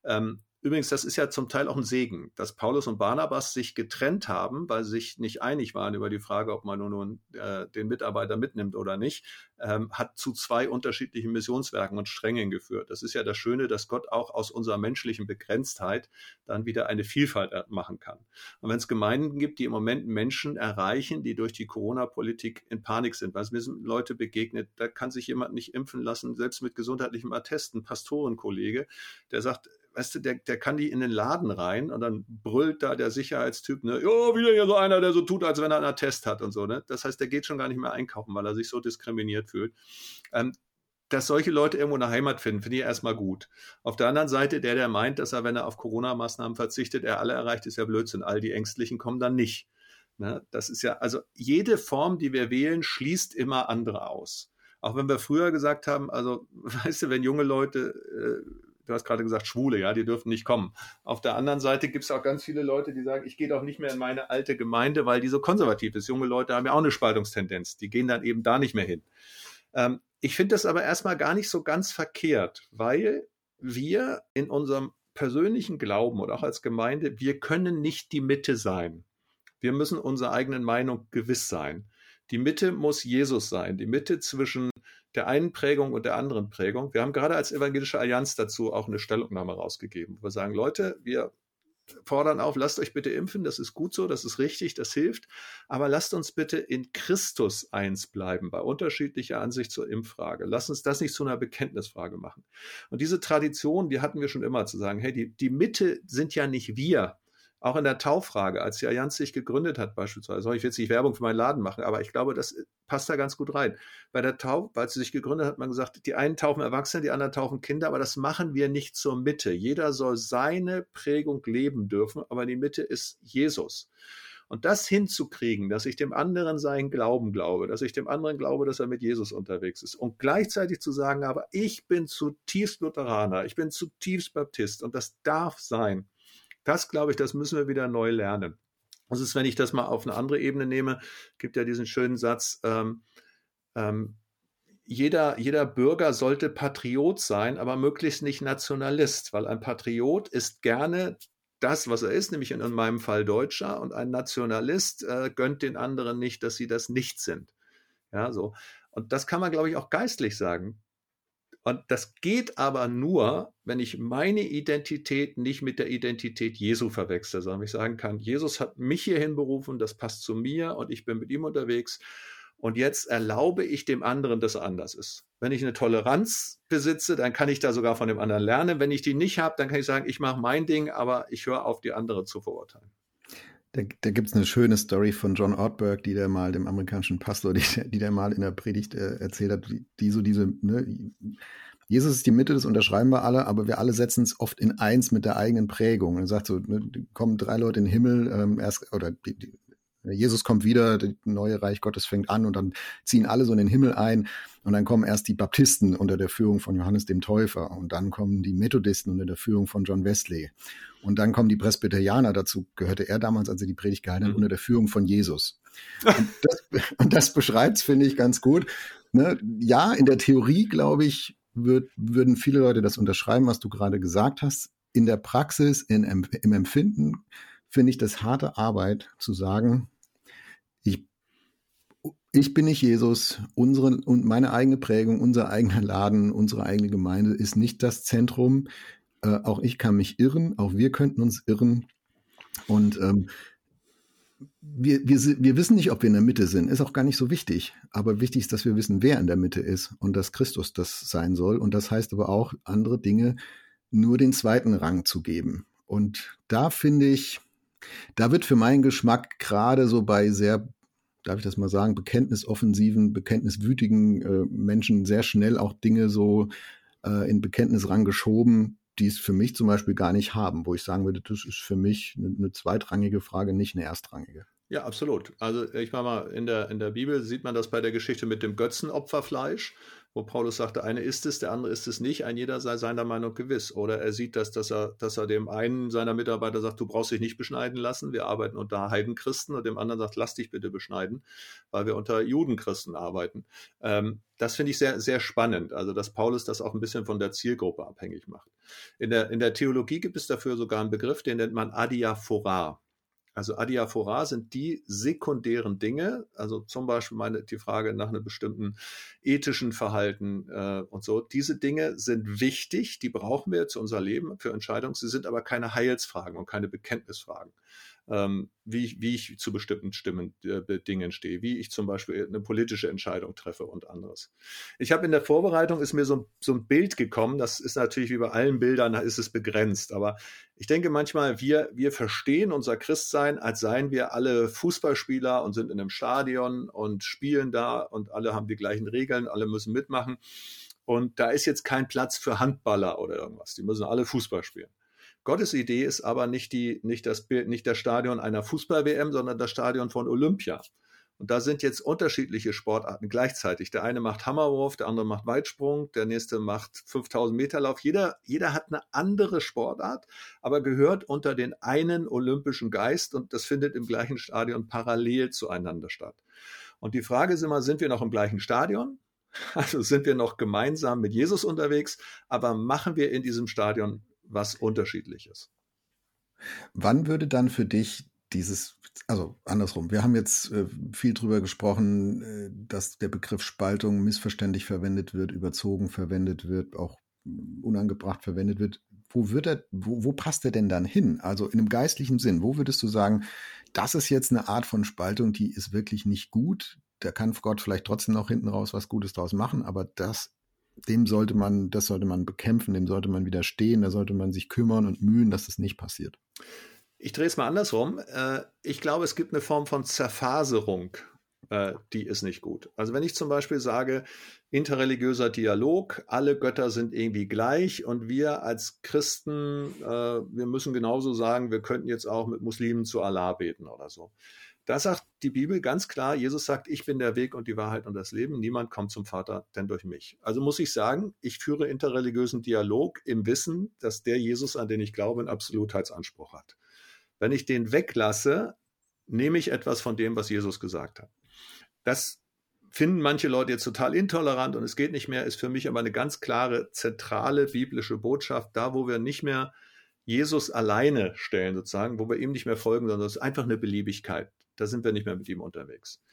Ähm, Übrigens, das ist ja zum Teil auch ein Segen, dass Paulus und Barnabas sich getrennt haben, weil sie sich nicht einig waren über die Frage, ob man nun äh, den Mitarbeiter mitnimmt oder nicht, ähm, hat zu zwei unterschiedlichen Missionswerken und Strängen geführt. Das ist ja das Schöne, dass Gott auch aus unserer menschlichen Begrenztheit dann wieder eine Vielfalt machen kann. Und wenn es Gemeinden gibt, die im Moment Menschen erreichen, die durch die Corona-Politik in Panik sind, weil es mir sind Leute begegnet, da kann sich jemand nicht impfen lassen, selbst mit gesundheitlichem Attest, ein Pastorenkollege, der sagt, weißt du, der, der kann die in den Laden rein und dann brüllt da der Sicherheitstyp, ne, oh, wieder hier so einer, der so tut, als wenn er einen Attest hat und so, ne. Das heißt, der geht schon gar nicht mehr einkaufen, weil er sich so diskriminiert fühlt. Ähm, dass solche Leute irgendwo eine Heimat finden, finde ich erstmal gut. Auf der anderen Seite, der, der meint, dass er, wenn er auf Corona-Maßnahmen verzichtet, er alle erreicht, ist ja Blödsinn. All die Ängstlichen kommen dann nicht. Ne? Das ist ja, also jede Form, die wir wählen, schließt immer andere aus. Auch wenn wir früher gesagt haben, also, <laughs> weißt du, wenn junge Leute äh, du hast gerade gesagt, Schwule, ja, die dürfen nicht kommen. Auf der anderen Seite gibt es auch ganz viele Leute, die sagen, ich gehe doch nicht mehr in meine alte Gemeinde, weil die so konservativ ist. Junge Leute haben ja auch eine Spaltungstendenz. Die gehen dann eben da nicht mehr hin. Ähm, ich finde das aber erstmal gar nicht so ganz verkehrt, weil wir in unserem persönlichen Glauben oder auch als Gemeinde, wir können nicht die Mitte sein. Wir müssen unserer eigenen Meinung gewiss sein. Die Mitte muss Jesus sein. Die Mitte zwischen der einen Prägung und der anderen Prägung. Wir haben gerade als Evangelische Allianz dazu auch eine Stellungnahme rausgegeben, wo wir sagen, Leute, wir fordern auf, lasst euch bitte impfen, das ist gut so, das ist richtig, das hilft, aber lasst uns bitte in Christus eins bleiben, bei unterschiedlicher Ansicht zur Impffrage. Lasst uns das nicht zu einer Bekenntnisfrage machen. Und diese Tradition, die hatten wir schon immer zu sagen, hey, die, die Mitte sind ja nicht wir, auch in der Tauffrage, als die Allianz sich gegründet hat beispielsweise, ich will jetzt nicht Werbung für meinen Laden machen, aber ich glaube, das passt da ganz gut rein. Bei der Taufe, als sie sich gegründet hat, hat man gesagt, die einen taufen Erwachsene, die anderen taufen Kinder, aber das machen wir nicht zur Mitte. Jeder soll seine Prägung leben dürfen, aber die Mitte ist Jesus. Und das hinzukriegen, dass ich dem anderen seinen Glauben glaube, dass ich dem anderen glaube, dass er mit Jesus unterwegs ist und gleichzeitig zu sagen, aber ich bin zutiefst Lutheraner, ich bin zutiefst Baptist und das darf sein. Das, glaube ich, das müssen wir wieder neu lernen. Das ist, wenn ich das mal auf eine andere Ebene nehme, gibt ja diesen schönen Satz, ähm, ähm, jeder, jeder Bürger sollte Patriot sein, aber möglichst nicht Nationalist, weil ein Patriot ist gerne das, was er ist, nämlich in meinem Fall Deutscher, und ein Nationalist äh, gönnt den anderen nicht, dass sie das nicht sind. Ja, so. Und das kann man, glaube ich, auch geistlich sagen. Und das geht aber nur, wenn ich meine Identität nicht mit der Identität Jesu verwechsel, sondern ich sagen kann, Jesus hat mich hierhin berufen, das passt zu mir und ich bin mit ihm unterwegs. Und jetzt erlaube ich dem anderen, dass er anders ist. Wenn ich eine Toleranz besitze, dann kann ich da sogar von dem anderen lernen. Wenn ich die nicht habe, dann kann ich sagen, ich mache mein Ding, aber ich höre auf, die andere zu verurteilen. Da, da gibt es eine schöne Story von John Ortberg, die der mal dem amerikanischen Pastor, <laughs> die, die der mal in der Predigt äh, erzählt hat, die, die so diese, ne, Jesus ist die Mitte, das unterschreiben wir alle, aber wir alle setzen es oft in eins mit der eigenen Prägung. Er sagt so, ne, kommen drei Leute in den Himmel, ähm, erst, oder die, die, Jesus kommt wieder, das neue Reich Gottes fängt an und dann ziehen alle so in den Himmel ein und dann kommen erst die Baptisten unter der Führung von Johannes dem Täufer und dann kommen die Methodisten unter der Führung von John Wesley und dann kommen die Presbyterianer, dazu gehörte er damals, als er die Predigt gehalten hat, mhm. unter der Führung von Jesus. Und das, <laughs> und das beschreibt finde ich, ganz gut. Ne? Ja, in der Theorie, glaube ich, würd, würden viele Leute das unterschreiben, was du gerade gesagt hast. In der Praxis, in, im Empfinden, finde ich das harte Arbeit zu sagen, ich, ich bin nicht Jesus, unsere und meine eigene Prägung, unser eigener Laden, unsere eigene Gemeinde ist nicht das Zentrum. Äh, auch ich kann mich irren, auch wir könnten uns irren. Und ähm, wir, wir, wir wissen nicht, ob wir in der Mitte sind. Ist auch gar nicht so wichtig. Aber wichtig ist, dass wir wissen, wer in der Mitte ist und dass Christus das sein soll. Und das heißt aber auch, andere Dinge nur den zweiten Rang zu geben. Und da finde ich, da wird für meinen Geschmack gerade so bei sehr, darf ich das mal sagen, bekenntnisoffensiven, bekenntniswütigen äh, Menschen sehr schnell auch Dinge so äh, in Bekenntnisrang geschoben, die es für mich zum Beispiel gar nicht haben, wo ich sagen würde, das ist für mich eine, eine zweitrangige Frage, nicht eine erstrangige. Ja, absolut. Also ich meine mal, in der, in der Bibel sieht man das bei der Geschichte mit dem Götzenopferfleisch wo Paulus sagt, der eine ist es, der andere ist es nicht, ein jeder sei seiner Meinung gewiss. Oder er sieht das, dass er, dass er dem einen seiner Mitarbeiter sagt, du brauchst dich nicht beschneiden lassen, wir arbeiten unter Heidenchristen und dem anderen sagt, lass dich bitte beschneiden, weil wir unter Judenchristen arbeiten. Ähm, das finde ich sehr, sehr spannend, also dass Paulus das auch ein bisschen von der Zielgruppe abhängig macht. In der, in der Theologie gibt es dafür sogar einen Begriff, den nennt man Adiaphora. Also Adiaphora sind die sekundären Dinge, also zum Beispiel meine, die Frage nach einem bestimmten ethischen Verhalten äh, und so. Diese Dinge sind wichtig, die brauchen wir zu unser Leben für Entscheidungen. Sie sind aber keine Heilsfragen und keine Bekenntnisfragen ähm, wie, ich, wie ich zu bestimmten Stimmen, äh, Dingen stehe, wie ich zum Beispiel eine politische Entscheidung treffe und anderes. Ich habe in der Vorbereitung ist mir so, so ein Bild gekommen, das ist natürlich wie bei allen Bildern, ist es begrenzt, aber ich denke manchmal, wir, wir verstehen unser Christsein, als seien wir alle Fußballspieler und sind in einem Stadion und spielen da und alle haben die gleichen Regeln, alle müssen mitmachen. Und da ist jetzt kein Platz für Handballer oder irgendwas. Die müssen alle Fußball spielen. Gottes Idee ist aber nicht, die, nicht, das, nicht das Stadion einer Fußball-WM, sondern das Stadion von Olympia. Und da sind jetzt unterschiedliche Sportarten gleichzeitig. Der eine macht Hammerwurf, der andere macht Weitsprung, der nächste macht 5000 Meter Lauf. Jeder, jeder hat eine andere Sportart, aber gehört unter den einen olympischen Geist und das findet im gleichen Stadion parallel zueinander statt. Und die Frage ist immer, sind wir noch im gleichen Stadion? <laughs> Also sind wir noch gemeinsam mit Jesus unterwegs, aber machen wir in diesem Stadion was Unterschiedliches. Wann würde dann für dich dieses, also andersrum, wir haben jetzt äh, viel drüber gesprochen, äh, dass der Begriff Spaltung missverständlich verwendet wird, überzogen verwendet wird, auch unangebracht verwendet wird. Wo wird er, wo, wo passt er denn dann hin? Also in einem geistlichen Sinn, wo würdest du sagen, das ist jetzt eine Art von Spaltung, die ist wirklich nicht gut? Da kann Gott vielleicht trotzdem noch hinten raus was Gutes draus machen, aber das dem sollte man, das sollte man bekämpfen, dem sollte man widerstehen, da sollte man sich kümmern und mühen, dass das nicht passiert. Ich drehe es mal andersrum. Äh, ich glaube, es gibt eine Form von Zerfaserung, äh, die ist nicht gut. Also wenn ich zum Beispiel sage, interreligiöser Dialog, alle Götter sind irgendwie gleich und wir als Christen, äh, wir müssen genauso sagen, wir könnten jetzt auch mit Muslimen zu Allah beten oder so. Da sagt die Bibel ganz klar, Jesus sagt, ich bin der Weg und die Wahrheit und das Leben. Niemand kommt zum Vater denn durch mich. Also muss ich sagen, ich führe interreligiösen Dialog im Wissen, dass der Jesus, an den ich glaube, einen Absolutheitsanspruch hat. Wenn ich den weglasse, nehme ich etwas von dem, was Jesus gesagt hat. Das finden manche Leute jetzt total intolerant und es geht nicht mehr, ist für mich aber eine ganz klare, zentrale biblische Botschaft, da wo wir nicht mehr Jesus alleine stellen, sozusagen, wo wir ihm nicht mehr folgen, sondern es ist einfach eine Beliebigkeit. Da sind wir nicht mehr mit ihm unterwegs.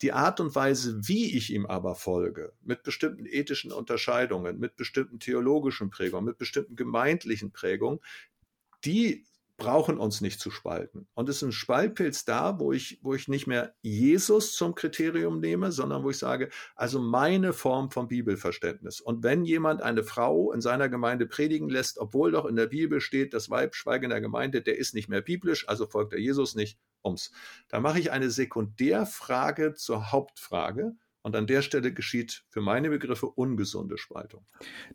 Die Art und Weise, wie ich ihm aber folge, mit bestimmten ethischen Unterscheidungen, mit bestimmten theologischen Prägungen, mit bestimmten gemeindlichen Prägungen, die brauchen uns nicht zu spalten. Und es ist ein Spaltpilz da, wo ich, wo ich nicht mehr Jesus zum Kriterium nehme, sondern wo ich sage, also meine Form von Bibelverständnis. Und wenn jemand eine Frau in seiner Gemeinde predigen lässt, obwohl doch in der Bibel steht, das Weib schweige in der Gemeinde, der ist nicht mehr biblisch, also folgt er Jesus nicht, ums. Da mache ich eine Sekundärfrage zur Hauptfrage. Und an der Stelle geschieht für meine Begriffe ungesunde Spaltung.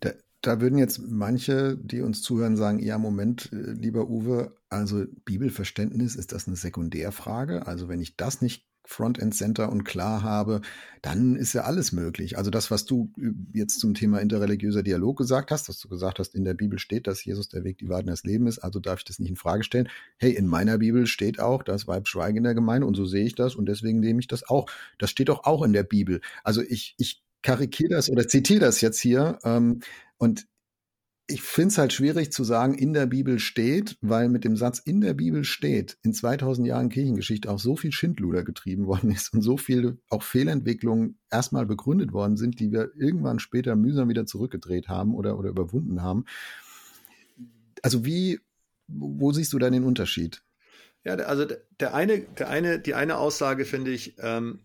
Da, da würden jetzt manche, die uns zuhören, sagen, ja, Moment, äh, lieber Uwe, also Bibelverständnis, ist das eine Sekundärfrage? Also wenn ich das nicht Frontend Center und klar habe, dann ist ja alles möglich. Also das, was du jetzt zum Thema interreligiöser Dialog gesagt hast, dass du gesagt hast, in der Bibel steht, dass Jesus der Weg, die Wahrheit und das Leben ist, also darf ich das nicht in Frage stellen. Hey, in meiner Bibel steht auch, dass Weib schweigen in der Gemeinde und so sehe ich das und deswegen nehme ich das auch. Das steht doch auch in der Bibel. Also ich, ich karikiere das oder zitiere das jetzt hier. Ähm, und ich finde es halt schwierig zu sagen, in der Bibel steht, weil mit dem Satz in der Bibel steht in 2000 Jahren Kirchengeschichte auch so viel Schindluder getrieben <laughs> worden ist und so viele auch Fehlentwicklungen erstmal begründet worden sind, die wir irgendwann später mühsam wieder zurückgedreht haben oder, oder überwunden haben. Also wie, wo siehst du da den Unterschied? Ja, also der eine, der eine, die eine Aussage finde ich, ähm,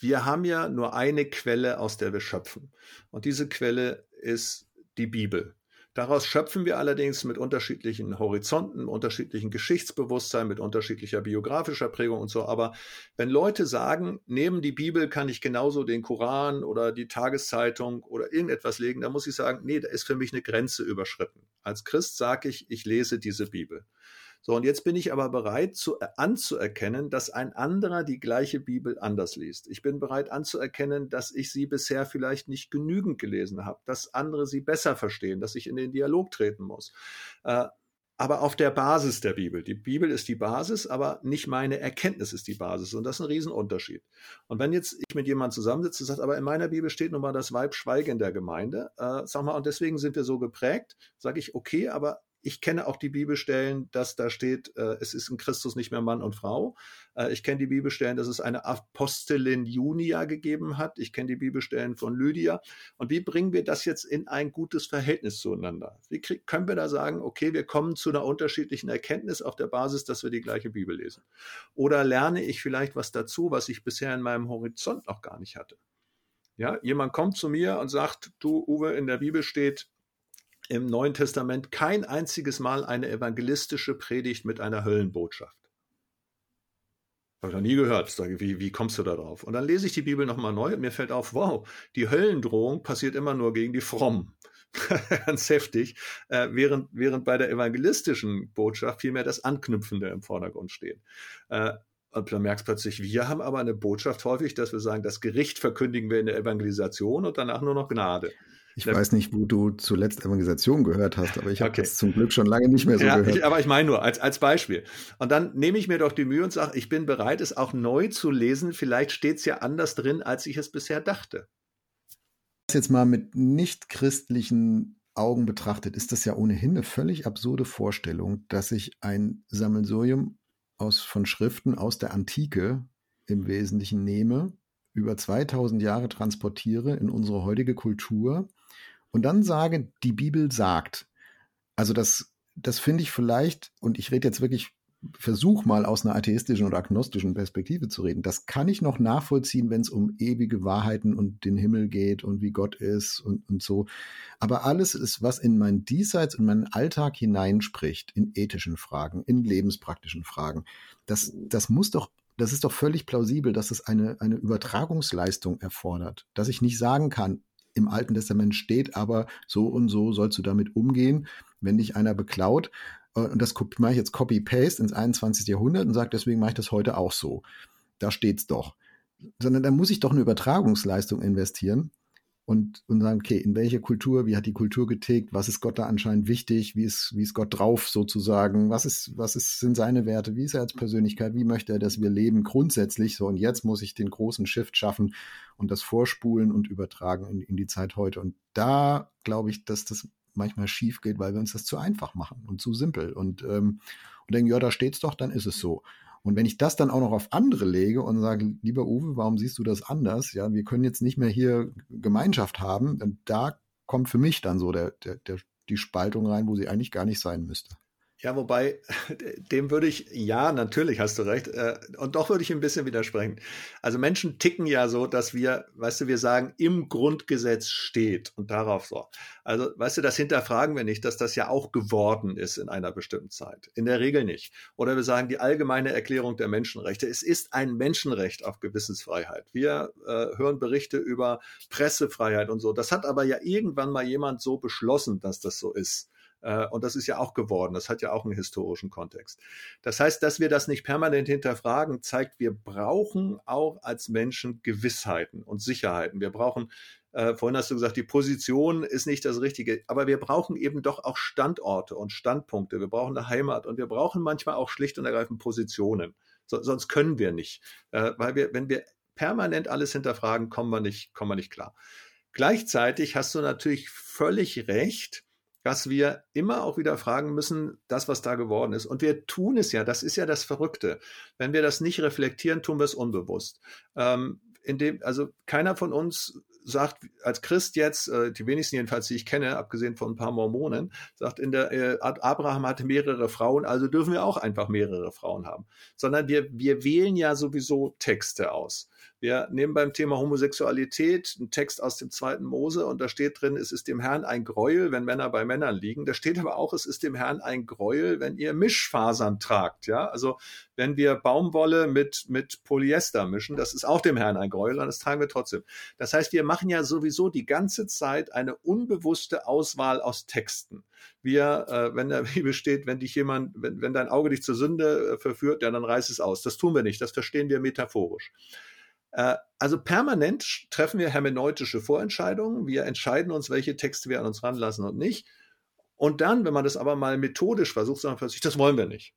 wir haben ja nur eine Quelle, aus der wir schöpfen. Und diese Quelle ist die Bibel. Daraus schöpfen wir allerdings mit unterschiedlichen Horizonten, unterschiedlichen Geschichtsbewusstsein, mit unterschiedlicher biografischer Prägung und so. Aber wenn Leute sagen, neben die Bibel kann ich genauso den Koran oder die Tageszeitung oder irgendetwas legen, dann muss ich sagen, nee, da ist für mich eine Grenze überschritten. Als Christ sage ich, ich lese diese Bibel. So, und jetzt bin ich aber bereit zu, äh, anzuerkennen, dass ein anderer die gleiche Bibel anders liest. Ich bin bereit anzuerkennen, dass ich sie bisher vielleicht nicht genügend gelesen habe, dass andere sie besser verstehen, dass ich in den Dialog treten muss. Äh, aber auf der Basis der Bibel. Die Bibel ist die Basis, aber nicht meine Erkenntnis ist die Basis. Und das ist ein Riesenunterschied. Und wenn jetzt ich mit jemandem zusammensitze und sagt, aber in meiner Bibel steht nun mal das Weib Schweige in der Gemeinde, äh, sag mal, und deswegen sind wir so geprägt, sage ich, okay, aber ich kenne auch die Bibelstellen, dass da steht, äh, es ist in Christus nicht mehr Mann und Frau. Äh, ich kenne die Bibelstellen, dass es eine Apostelin Junia gegeben hat. Ich kenne die Bibelstellen von Lydia. Und wie bringen wir das jetzt in ein gutes Verhältnis zueinander? Wie krieg, können wir da sagen, okay, wir kommen zu einer unterschiedlichen Erkenntnis auf der Basis, dass wir die gleiche Bibel lesen? Oder lerne ich vielleicht was dazu, was ich bisher in meinem Horizont noch gar nicht hatte? Ja, jemand kommt zu mir und sagt, du, Uwe, in der Bibel steht, im Neuen Testament kein einziges Mal eine evangelistische Predigt mit einer Höllenbotschaft. Habe ich noch nie gehört. Wie, wie kommst du da drauf? Und dann lese ich die Bibel nochmal neu und mir fällt auf, wow, die Höllendrohung passiert immer nur gegen die Frommen. <laughs> Ganz heftig. Äh, während, während bei der evangelistischen Botschaft vielmehr das Anknüpfende im Vordergrund steht. Äh, und dann merkst du plötzlich, wir haben aber eine Botschaft häufig, dass wir sagen, das Gericht verkündigen wir in der Evangelisation und danach nur noch Gnade. Ich ja. weiß nicht, wo du zuletzt Evangelisation gehört hast, aber ich habe okay. das zum Glück schon lange nicht mehr so ja, gehört. Ich, aber ich meine nur als, als Beispiel. Und dann nehme ich mir doch die Mühe und sage, ich bin bereit, es auch neu zu lesen. Vielleicht steht es ja anders drin, als ich es bisher dachte. Das jetzt mal mit nicht christlichen Augen betrachtet, ist das ja ohnehin eine völlig absurde Vorstellung, dass ich ein Sammelsurium aus, von Schriften aus der Antike im Wesentlichen nehme, über 2000 Jahre transportiere in unsere heutige Kultur und dann sage, die Bibel sagt. Also das, das finde ich vielleicht, und ich rede jetzt wirklich, versuch mal aus einer atheistischen oder agnostischen Perspektive zu reden. Das kann ich noch nachvollziehen, wenn es um ewige Wahrheiten und den Himmel geht und wie Gott ist und, und so. Aber alles ist, was in mein Diesseits und meinen Alltag hineinspricht, in ethischen Fragen, in lebenspraktischen Fragen, das, das muss doch das ist doch völlig plausibel, dass es eine, eine Übertragungsleistung erfordert. Dass ich nicht sagen kann, im Alten Testament steht, aber so und so sollst du damit umgehen, wenn dich einer beklaut. Äh, und das mache ich jetzt Copy-Paste ins 21. Jahrhundert und sage, deswegen mache ich das heute auch so. Da steht's doch. Sondern da muss ich doch eine Übertragungsleistung investieren und, und sagen, okay, in welche Kultur, wie hat die Kultur getickt, was ist Gott da anscheinend wichtig, wie ist, wie ist Gott drauf sozusagen, was ist, was ist, sind seine Werte, wie ist er als Persönlichkeit, wie möchte er, dass wir leben grundsätzlich? So und jetzt muss ich den großen Shift schaffen und das vorspulen und übertragen in, in die Zeit heute. Und da glaube ich, dass das manchmal schief geht, weil wir uns das zu einfach machen und zu simpel. Und, ähm, und denken, ja, da steht's doch, dann ist es so. Und wenn ich das dann auch noch auf andere lege und sage, lieber Uwe, warum siehst du das anders? Ja, wir können jetzt nicht mehr hier Gemeinschaft haben. Da kommt für mich dann so der, der, der, die Spaltung rein, wo sie eigentlich gar nicht sein müsste. Ja, wobei, <laughs> dem würde ich, ja, natürlich hast du recht, äh, und doch würde ich ein bisschen widersprechen. Also Menschen ticken ja so, dass wir, weißt du, wir sagen, im Grundgesetz steht und darauf so. Also, weißt du, das hinterfragen wir nicht, dass das ja auch geworden ist in einer bestimmten Zeit. In der Regel nicht. Oder wir sagen, die allgemeine Erklärung der Menschenrechte. Es ist ein Menschenrecht auf Gewissensfreiheit. Wir äh, hören Berichte über Pressefreiheit und so. Das hat aber ja irgendwann mal jemand so beschlossen, dass das so ist. Äh, und das ist ja auch geworden. Das hat ja auch einen historischen Kontext. Das heißt, dass wir das nicht permanent hinterfragen, zeigt, wir brauchen auch als Menschen Gewissheiten und Sicherheiten. Wir brauchen, äh, vorhin hast du gesagt, die Position ist nicht das Richtige, aber wir brauchen eben doch auch Standorte und Standpunkte. Wir brauchen eine Heimat und wir brauchen manchmal auch schlicht und ergreifend Positionen. So, sonst können wir nicht. Äh, weil wir, wenn wir permanent alles hinterfragen, kommen wir nicht, kommen wir nicht klar. Gleichzeitig hast du natürlich völlig recht, dass wir immer auch wieder fragen müssen, das, was da geworden ist. Und wir tun es ja, das ist ja das Verrückte. Wenn wir das nicht reflektieren, tun wir es unbewusst. Ähm, indem, also keiner von uns sagt als Christ jetzt, äh, die wenigsten jedenfalls, die ich kenne, abgesehen von ein paar Mormonen, sagt in der äh, Abraham hatte mehrere Frauen, also dürfen wir auch einfach mehrere Frauen haben. Sondern wir, wir wählen ja sowieso Texte aus. Wir nehmen beim Thema Homosexualität einen Text aus dem zweiten Mose und da steht drin, es ist dem Herrn ein Gräuel, wenn Männer bei Männern liegen. Da steht aber auch, es ist dem Herrn ein Gräuel, wenn ihr Mischfasern tragt. Ja, also wenn wir Baumwolle mit, mit Polyester mischen, das ist auch dem Herrn ein Gräuel und das tragen wir trotzdem. Das heißt, wir machen ja sowieso die ganze Zeit eine unbewusste Auswahl aus Texten. Wir, äh, wenn der <laughs> Bibel steht, wenn dich jemand, wenn, wenn dein Auge dich zur Sünde äh, verführt, ja, dann reiß es aus. Das tun wir nicht. Das verstehen wir metaphorisch. Äh, also permanent treffen wir hermeneutische Vorentscheidungen. Wir entscheiden uns, welche Texte wir an uns ranlassen und nicht. Und dann, wenn man das aber mal methodisch versucht, man plötzlich, das wollen wir nicht.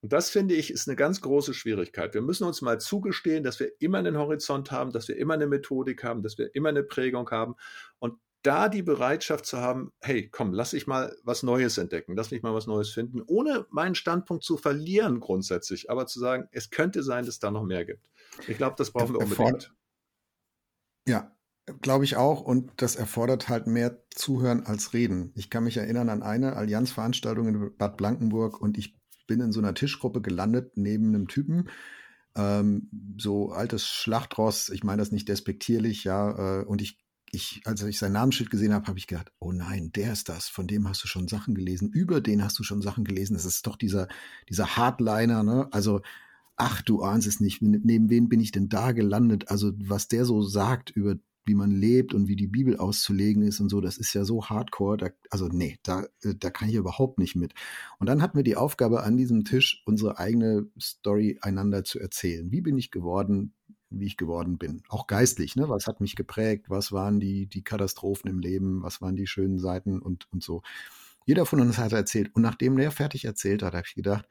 Und das finde ich ist eine ganz große Schwierigkeit. Wir müssen uns mal zugestehen, dass wir immer einen Horizont haben, dass wir immer eine Methodik haben, dass wir immer eine Prägung haben. Und da die Bereitschaft zu haben, hey, komm, lass ich mal was Neues entdecken, lass mich mal was Neues finden, ohne meinen Standpunkt zu verlieren grundsätzlich, aber zu sagen, es könnte sein, dass es da noch mehr gibt. Ich glaube, das brauchen wir unbedingt. Ja, glaube ich auch. Und das erfordert halt mehr Zuhören als Reden. Ich kann mich erinnern an eine Allianzveranstaltung in Bad Blankenburg und ich bin in so einer Tischgruppe gelandet neben einem Typen, ähm, so altes Schlachtross, ich meine das nicht despektierlich, ja, äh, und ich ich, als ich sein Namensschild gesehen habe, habe ich gedacht, oh nein, der ist das, von dem hast du schon Sachen gelesen, über den hast du schon Sachen gelesen. Das ist doch dieser, dieser Hardliner, ne? Also, ach, du ahnst es nicht, neben wen bin ich denn da gelandet? Also, was der so sagt über wie man lebt und wie die Bibel auszulegen ist und so, das ist ja so hardcore, da, also nee, da, äh, da kann ich überhaupt nicht mit. Und dann hatten wir die Aufgabe an diesem Tisch, unsere eigene Story einander zu erzählen. Wie bin ich geworden? wie ich geworden bin. Auch geistlich, ne? Was hat mich geprägt? Was waren die, die Katastrophen im Leben? Was waren die schönen Seiten und, und so. Jeder von uns hat erzählt. Und nachdem der fertig erzählt hat, habe ich gedacht,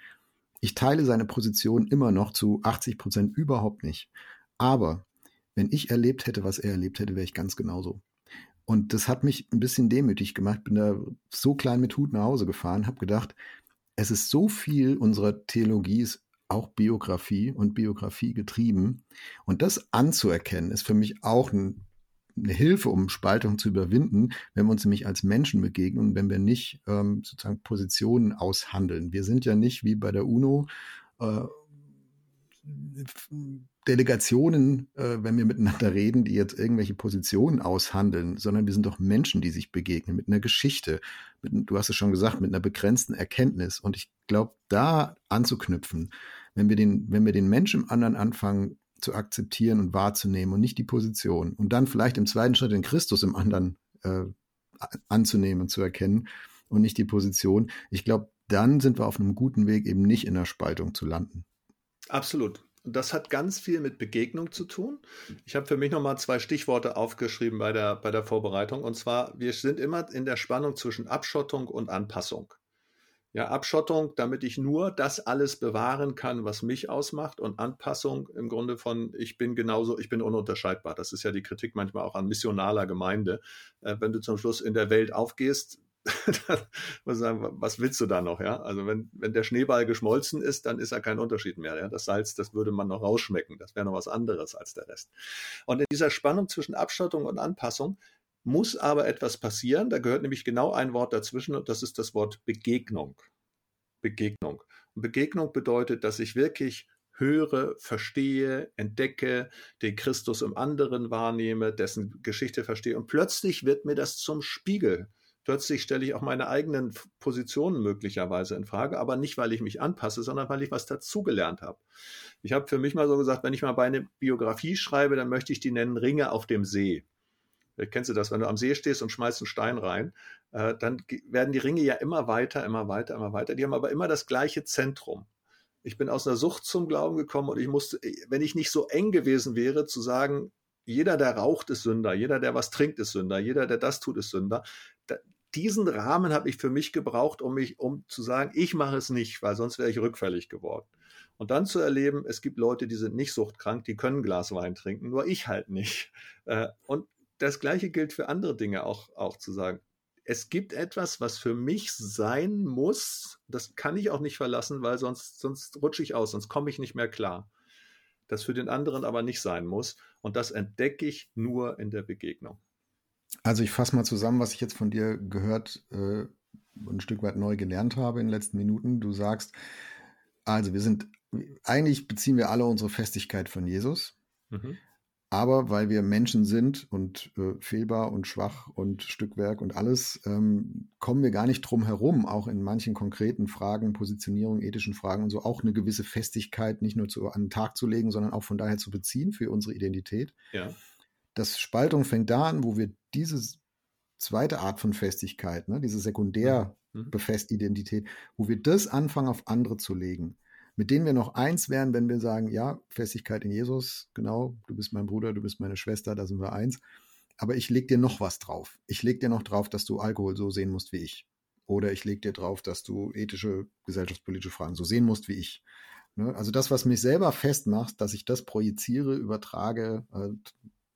ich teile seine Position immer noch zu 80 Prozent überhaupt nicht. Aber wenn ich erlebt hätte, was er erlebt hätte, wäre ich ganz genauso. Und das hat mich ein bisschen demütig gemacht. Bin da so klein mit Hut nach Hause gefahren, habe gedacht, es ist so viel unserer Theologie ist auch Biografie und Biografie getrieben. Und das anzuerkennen, ist für mich auch ein, eine Hilfe, um Spaltung zu überwinden, wenn wir uns nämlich als Menschen begegnen und wenn wir nicht ähm, sozusagen Positionen aushandeln. Wir sind ja nicht wie bei der UNO äh, Delegationen, äh, wenn wir miteinander reden, die jetzt irgendwelche Positionen aushandeln, sondern wir sind doch Menschen, die sich begegnen mit einer Geschichte, mit, du hast es schon gesagt, mit einer begrenzten Erkenntnis. Und ich glaube, da anzuknüpfen, wenn wir den, wenn wir den Menschen im anderen anfangen zu akzeptieren und wahrzunehmen und nicht die Position und dann vielleicht im zweiten Schritt den Christus im anderen äh, anzunehmen und zu erkennen und nicht die Position, ich glaube, dann sind wir auf einem guten Weg, eben nicht in der Spaltung zu landen. Absolut. Und das hat ganz viel mit Begegnung zu tun. Ich habe für mich nochmal zwei Stichworte aufgeschrieben bei der, bei der Vorbereitung. Und zwar, wir sind immer in der Spannung zwischen Abschottung und Anpassung. Ja, Abschottung, damit ich nur das alles bewahren kann, was mich ausmacht und Anpassung im Grunde von, ich bin genauso, ich bin ununterscheidbar. Das ist ja die Kritik manchmal auch an missionaler Gemeinde. Äh, wenn du zum Schluss in der Welt aufgehst, <laughs> was willst du da noch, ja? Also wenn, wenn der Schneeball geschmolzen ist, dann ist er kein Unterschied mehr, ja? Das Salz, das würde man noch rausschmecken. Das wäre noch was anderes als der Rest. Und in dieser Spannung zwischen Abschottung und Anpassung muss aber etwas passieren. Da gehört nämlich genau ein Wort dazwischen und das ist das Wort Begegnung. Begegnung. Und Begegnung bedeutet, dass ich wirklich höre, verstehe, entdecke, den Christus im anderen wahrnehme, dessen Geschichte verstehe und plötzlich wird mir das zum Spiegel. Plötzlich stelle ich auch meine eigenen Positionen möglicherweise in Frage, aber nicht, weil ich mich anpasse, sondern weil ich was dazugelernt habe. Ich habe für mich mal so gesagt, wenn ich mal bei einer Biografie schreibe, dann möchte ich die nennen Ringe auf dem See. Kennst du das, wenn du am See stehst und schmeißt einen Stein rein, äh, dann werden die Ringe ja immer weiter, immer weiter, immer weiter. Die haben aber immer das gleiche Zentrum. Ich bin aus einer Sucht zum Glauben gekommen und ich musste, wenn ich nicht so eng gewesen wäre, zu sagen, jeder, der raucht, ist Sünder, jeder, der was trinkt, ist Sünder, jeder, der das tut, ist Sünder. Da, diesen Rahmen habe ich für mich gebraucht, um mich, um zu sagen, ich mache es nicht, weil sonst wäre ich rückfällig geworden. Und dann zu erleben, es gibt Leute, die sind nicht suchtkrank, die können Glas Wein trinken, nur ich halt nicht. Äh, und das Gleiche gilt für andere Dinge auch, auch zu sagen. Es gibt etwas, was für mich sein muss. Das kann ich auch nicht verlassen, weil sonst, sonst rutsche ich aus, sonst komme ich nicht mehr klar. das für den anderen aber nicht sein muss. Und das entdecke ich nur in der Begegnung. Also ich fasse mal zusammen, was ich jetzt von dir gehört äh, ein Stück weit neu gelernt habe in den letzten Minuten. Du sagst, also wir sind, eigentlich beziehen wir alle unsere Festigkeit von Jesus. Mhm. Aber weil wir Menschen sind und äh, fehlbar und schwach und Stückwerk und alles, ähm, kommen wir gar nicht drum herum, auch in manchen konkreten Fragen, Positionierung, ethischen Fragen und so, auch eine gewisse Festigkeit nicht nur zu, an den Tag zu legen, sondern auch von daher zu beziehen für unsere Identität. Ja. Das Spaltung fängt da an, wo wir diese zweite Art von Festigkeit, ne, diese sekundär mhm. befestigte Identität, wo wir das anfangen auf andere zu legen mit denen wir noch eins wären, wenn wir sagen, ja, Festigkeit in Jesus, genau, du bist mein Bruder, du bist meine Schwester, da sind wir eins. Aber ich leg dir noch was drauf. Ich leg dir noch drauf, dass du Alkohol so sehen musst wie ich. Oder ich leg dir drauf, dass du ethische, gesellschaftspolitische Fragen so sehen musst wie ich. Ne? Also das, was mich selber festmacht, dass ich das projiziere, übertrage äh,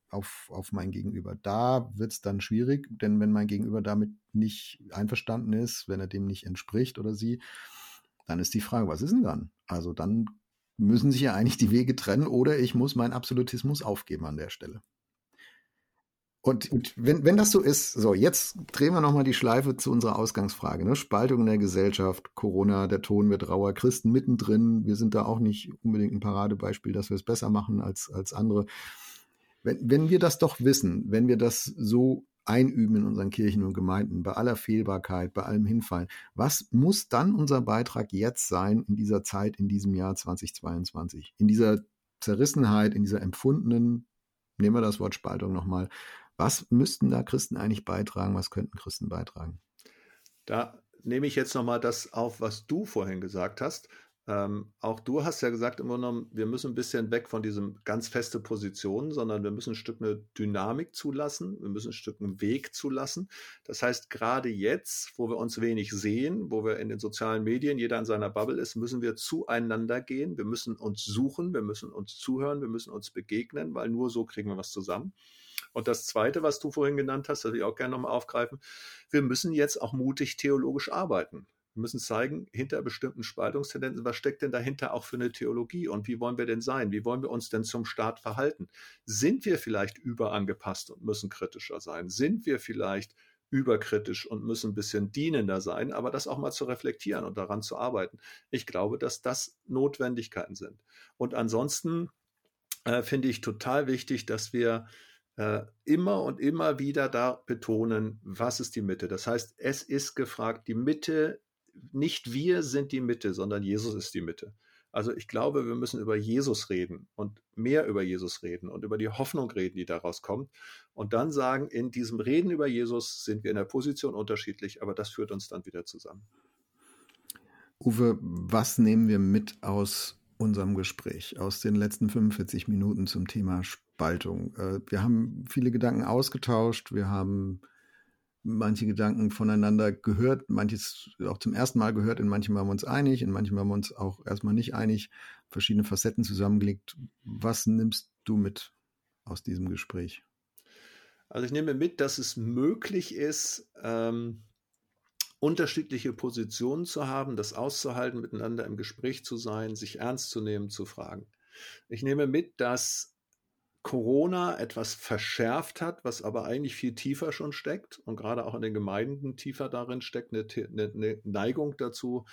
auf, auf mein Gegenüber. Da wird es dann schwierig, denn wenn mein Gegenüber damit nicht einverstanden ist, wenn er dem nicht entspricht oder sie, dann ist die Frage, was ist denn dann? Also dann müssen sich ja eigentlich die Wege trennen oder ich muss meinen Absolutismus aufgeben an der Stelle. Und, und wenn, wenn das so ist, so, jetzt drehen wir nochmal die Schleife zu unserer Ausgangsfrage. Ne? Spaltung in der Gesellschaft, Corona, der Ton wird rauer, Christen mittendrin. Wir sind da auch nicht unbedingt ein Paradebeispiel, dass wir es besser machen als, als andere. Wenn, wenn wir das doch wissen, wenn wir das so einüben in unseren Kirchen und Gemeinden, bei aller Fehlbarkeit, bei allem Hinfallen. Was muss dann unser Beitrag jetzt sein in dieser Zeit, in diesem Jahr 2022? In dieser Zerrissenheit, in dieser empfundenen, nehmen wir das Wort Spaltung nochmal, was müssten da Christen eigentlich beitragen? Was könnten Christen beitragen? Da nehme ich jetzt nochmal das auf, was du vorhin gesagt hast. Ähm, auch du hast ja gesagt, im Grunde genommen, wir müssen ein bisschen weg von diesem ganz feste Position, sondern wir müssen ein Stück eine Dynamik zulassen, wir müssen ein Stück einen Weg zulassen. Das heißt, gerade jetzt, wo wir uns wenig sehen, wo wir in den sozialen Medien, jeder in seiner Bubble ist, müssen wir zueinander gehen, wir müssen uns suchen, wir müssen uns zuhören, wir müssen uns begegnen, weil nur so kriegen wir was zusammen. Und das Zweite, was du vorhin genannt hast, das will ich auch gerne nochmal aufgreifen, wir müssen jetzt auch mutig theologisch arbeiten. Wir müssen zeigen, hinter bestimmten Spaltungstendenzen, was steckt denn dahinter auch für eine Theologie und wie wollen wir denn sein? Wie wollen wir uns denn zum Staat verhalten? Sind wir vielleicht überangepasst und müssen kritischer sein? Sind wir vielleicht überkritisch und müssen ein bisschen dienender sein, aber das auch mal zu reflektieren und daran zu arbeiten. Ich glaube, dass das Notwendigkeiten sind. Und ansonsten äh, finde ich total wichtig, dass wir äh, immer und immer wieder da betonen, was ist die Mitte. Das heißt, es ist gefragt, die Mitte nicht wir sind die Mitte, sondern Jesus ist die Mitte. Also ich glaube, wir müssen über Jesus reden und mehr über Jesus reden und über die Hoffnung reden, die daraus kommt. Und dann sagen, in diesem Reden über Jesus sind wir in der Position unterschiedlich, aber das führt uns dann wieder zusammen. Uwe, was nehmen wir mit aus unserem Gespräch, aus den letzten 45 Minuten zum Thema Spaltung? Äh, wir haben viele Gedanken ausgetauscht, wir haben manche Gedanken voneinander gehört, manches auch zum ersten Mal gehört, in manchen waren wir uns einig, in manchen waren wir uns auch erstmal nicht einig, verschiedene Facetten zusammengelegt. Was nimmst du mit aus diesem Gespräch? Also ich nehme mit, dass es möglich ist, ähm, unterschiedliche Positionen zu haben, das auszuhalten, miteinander im Gespräch zu sein, sich ernst zu nehmen, zu fragen. Ich nehme mit, dass Corona etwas verschärft hat, was aber eigentlich viel tiefer schon steckt und gerade auch in den Gemeinden tiefer darin steckt, eine, eine, eine Neigung dazu,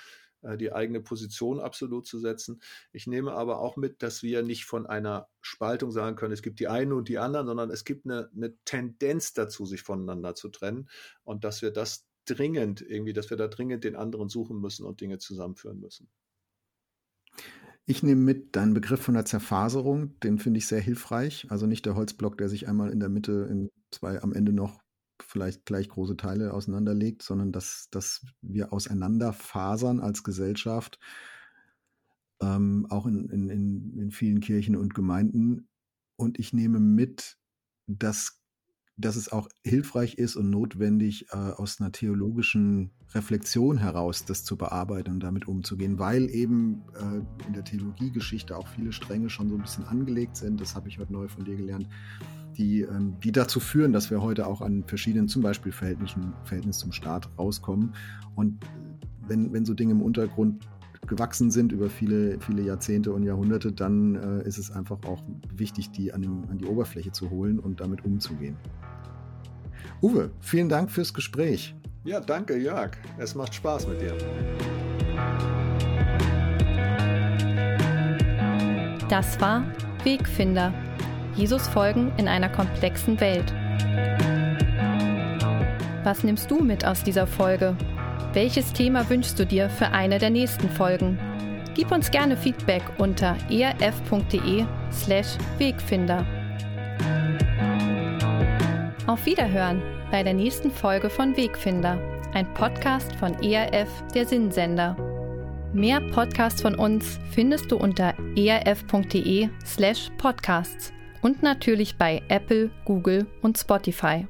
äh, die eigene Position absolut zu setzen. Ich nehme aber auch mit, dass wir nicht von einer Spaltung sagen können, es gibt die einen und die anderen, sondern es gibt eine, eine Tendenz dazu, sich voneinander zu trennen und dass wir das dringend irgendwie, dass wir da dringend den anderen suchen müssen und Dinge zusammenführen müssen. Ich nehme mit deinen Begriff von der Zerfaserung, den finde ich sehr hilfreich. Also nicht der Holzblock, der sich einmal in der Mitte in zwei am Ende noch vielleicht gleich große Teile auseinanderlegt, sondern dass, dass wir auseinanderfasern als Gesellschaft, ähm, auch in, in, in vielen Kirchen und Gemeinden. Und ich nehme mit, dass dass es auch hilfreich ist und notwendig, äh, aus einer theologischen Reflexion heraus das zu bearbeiten und damit umzugehen, weil eben äh, in der Theologiegeschichte auch viele Stränge schon so ein bisschen angelegt sind. Das habe ich heute neu von dir gelernt, die, ähm, die dazu führen, dass wir heute auch an verschiedenen, zum Beispiel Verhältnissen, Verhältnis zum Staat rauskommen. Und wenn, wenn so Dinge im Untergrund gewachsen sind über viele, viele Jahrzehnte und Jahrhunderte, dann äh, ist es einfach auch wichtig, die an, dem, an die Oberfläche zu holen und damit umzugehen. Uwe, vielen Dank fürs Gespräch. Ja, danke, Jörg. Es macht Spaß mit dir. Das war Wegfinder. Jesus folgen in einer komplexen Welt. Was nimmst du mit aus dieser Folge? Welches Thema wünschst du dir für eine der nächsten Folgen? Gib uns gerne Feedback unter erf.de/slash Wegfinder. Auf Wiederhören bei der nächsten Folge von Wegfinder, ein Podcast von ERF, der Sinnsender. Mehr Podcasts von uns findest du unter erf.de/slash podcasts und natürlich bei Apple, Google und Spotify.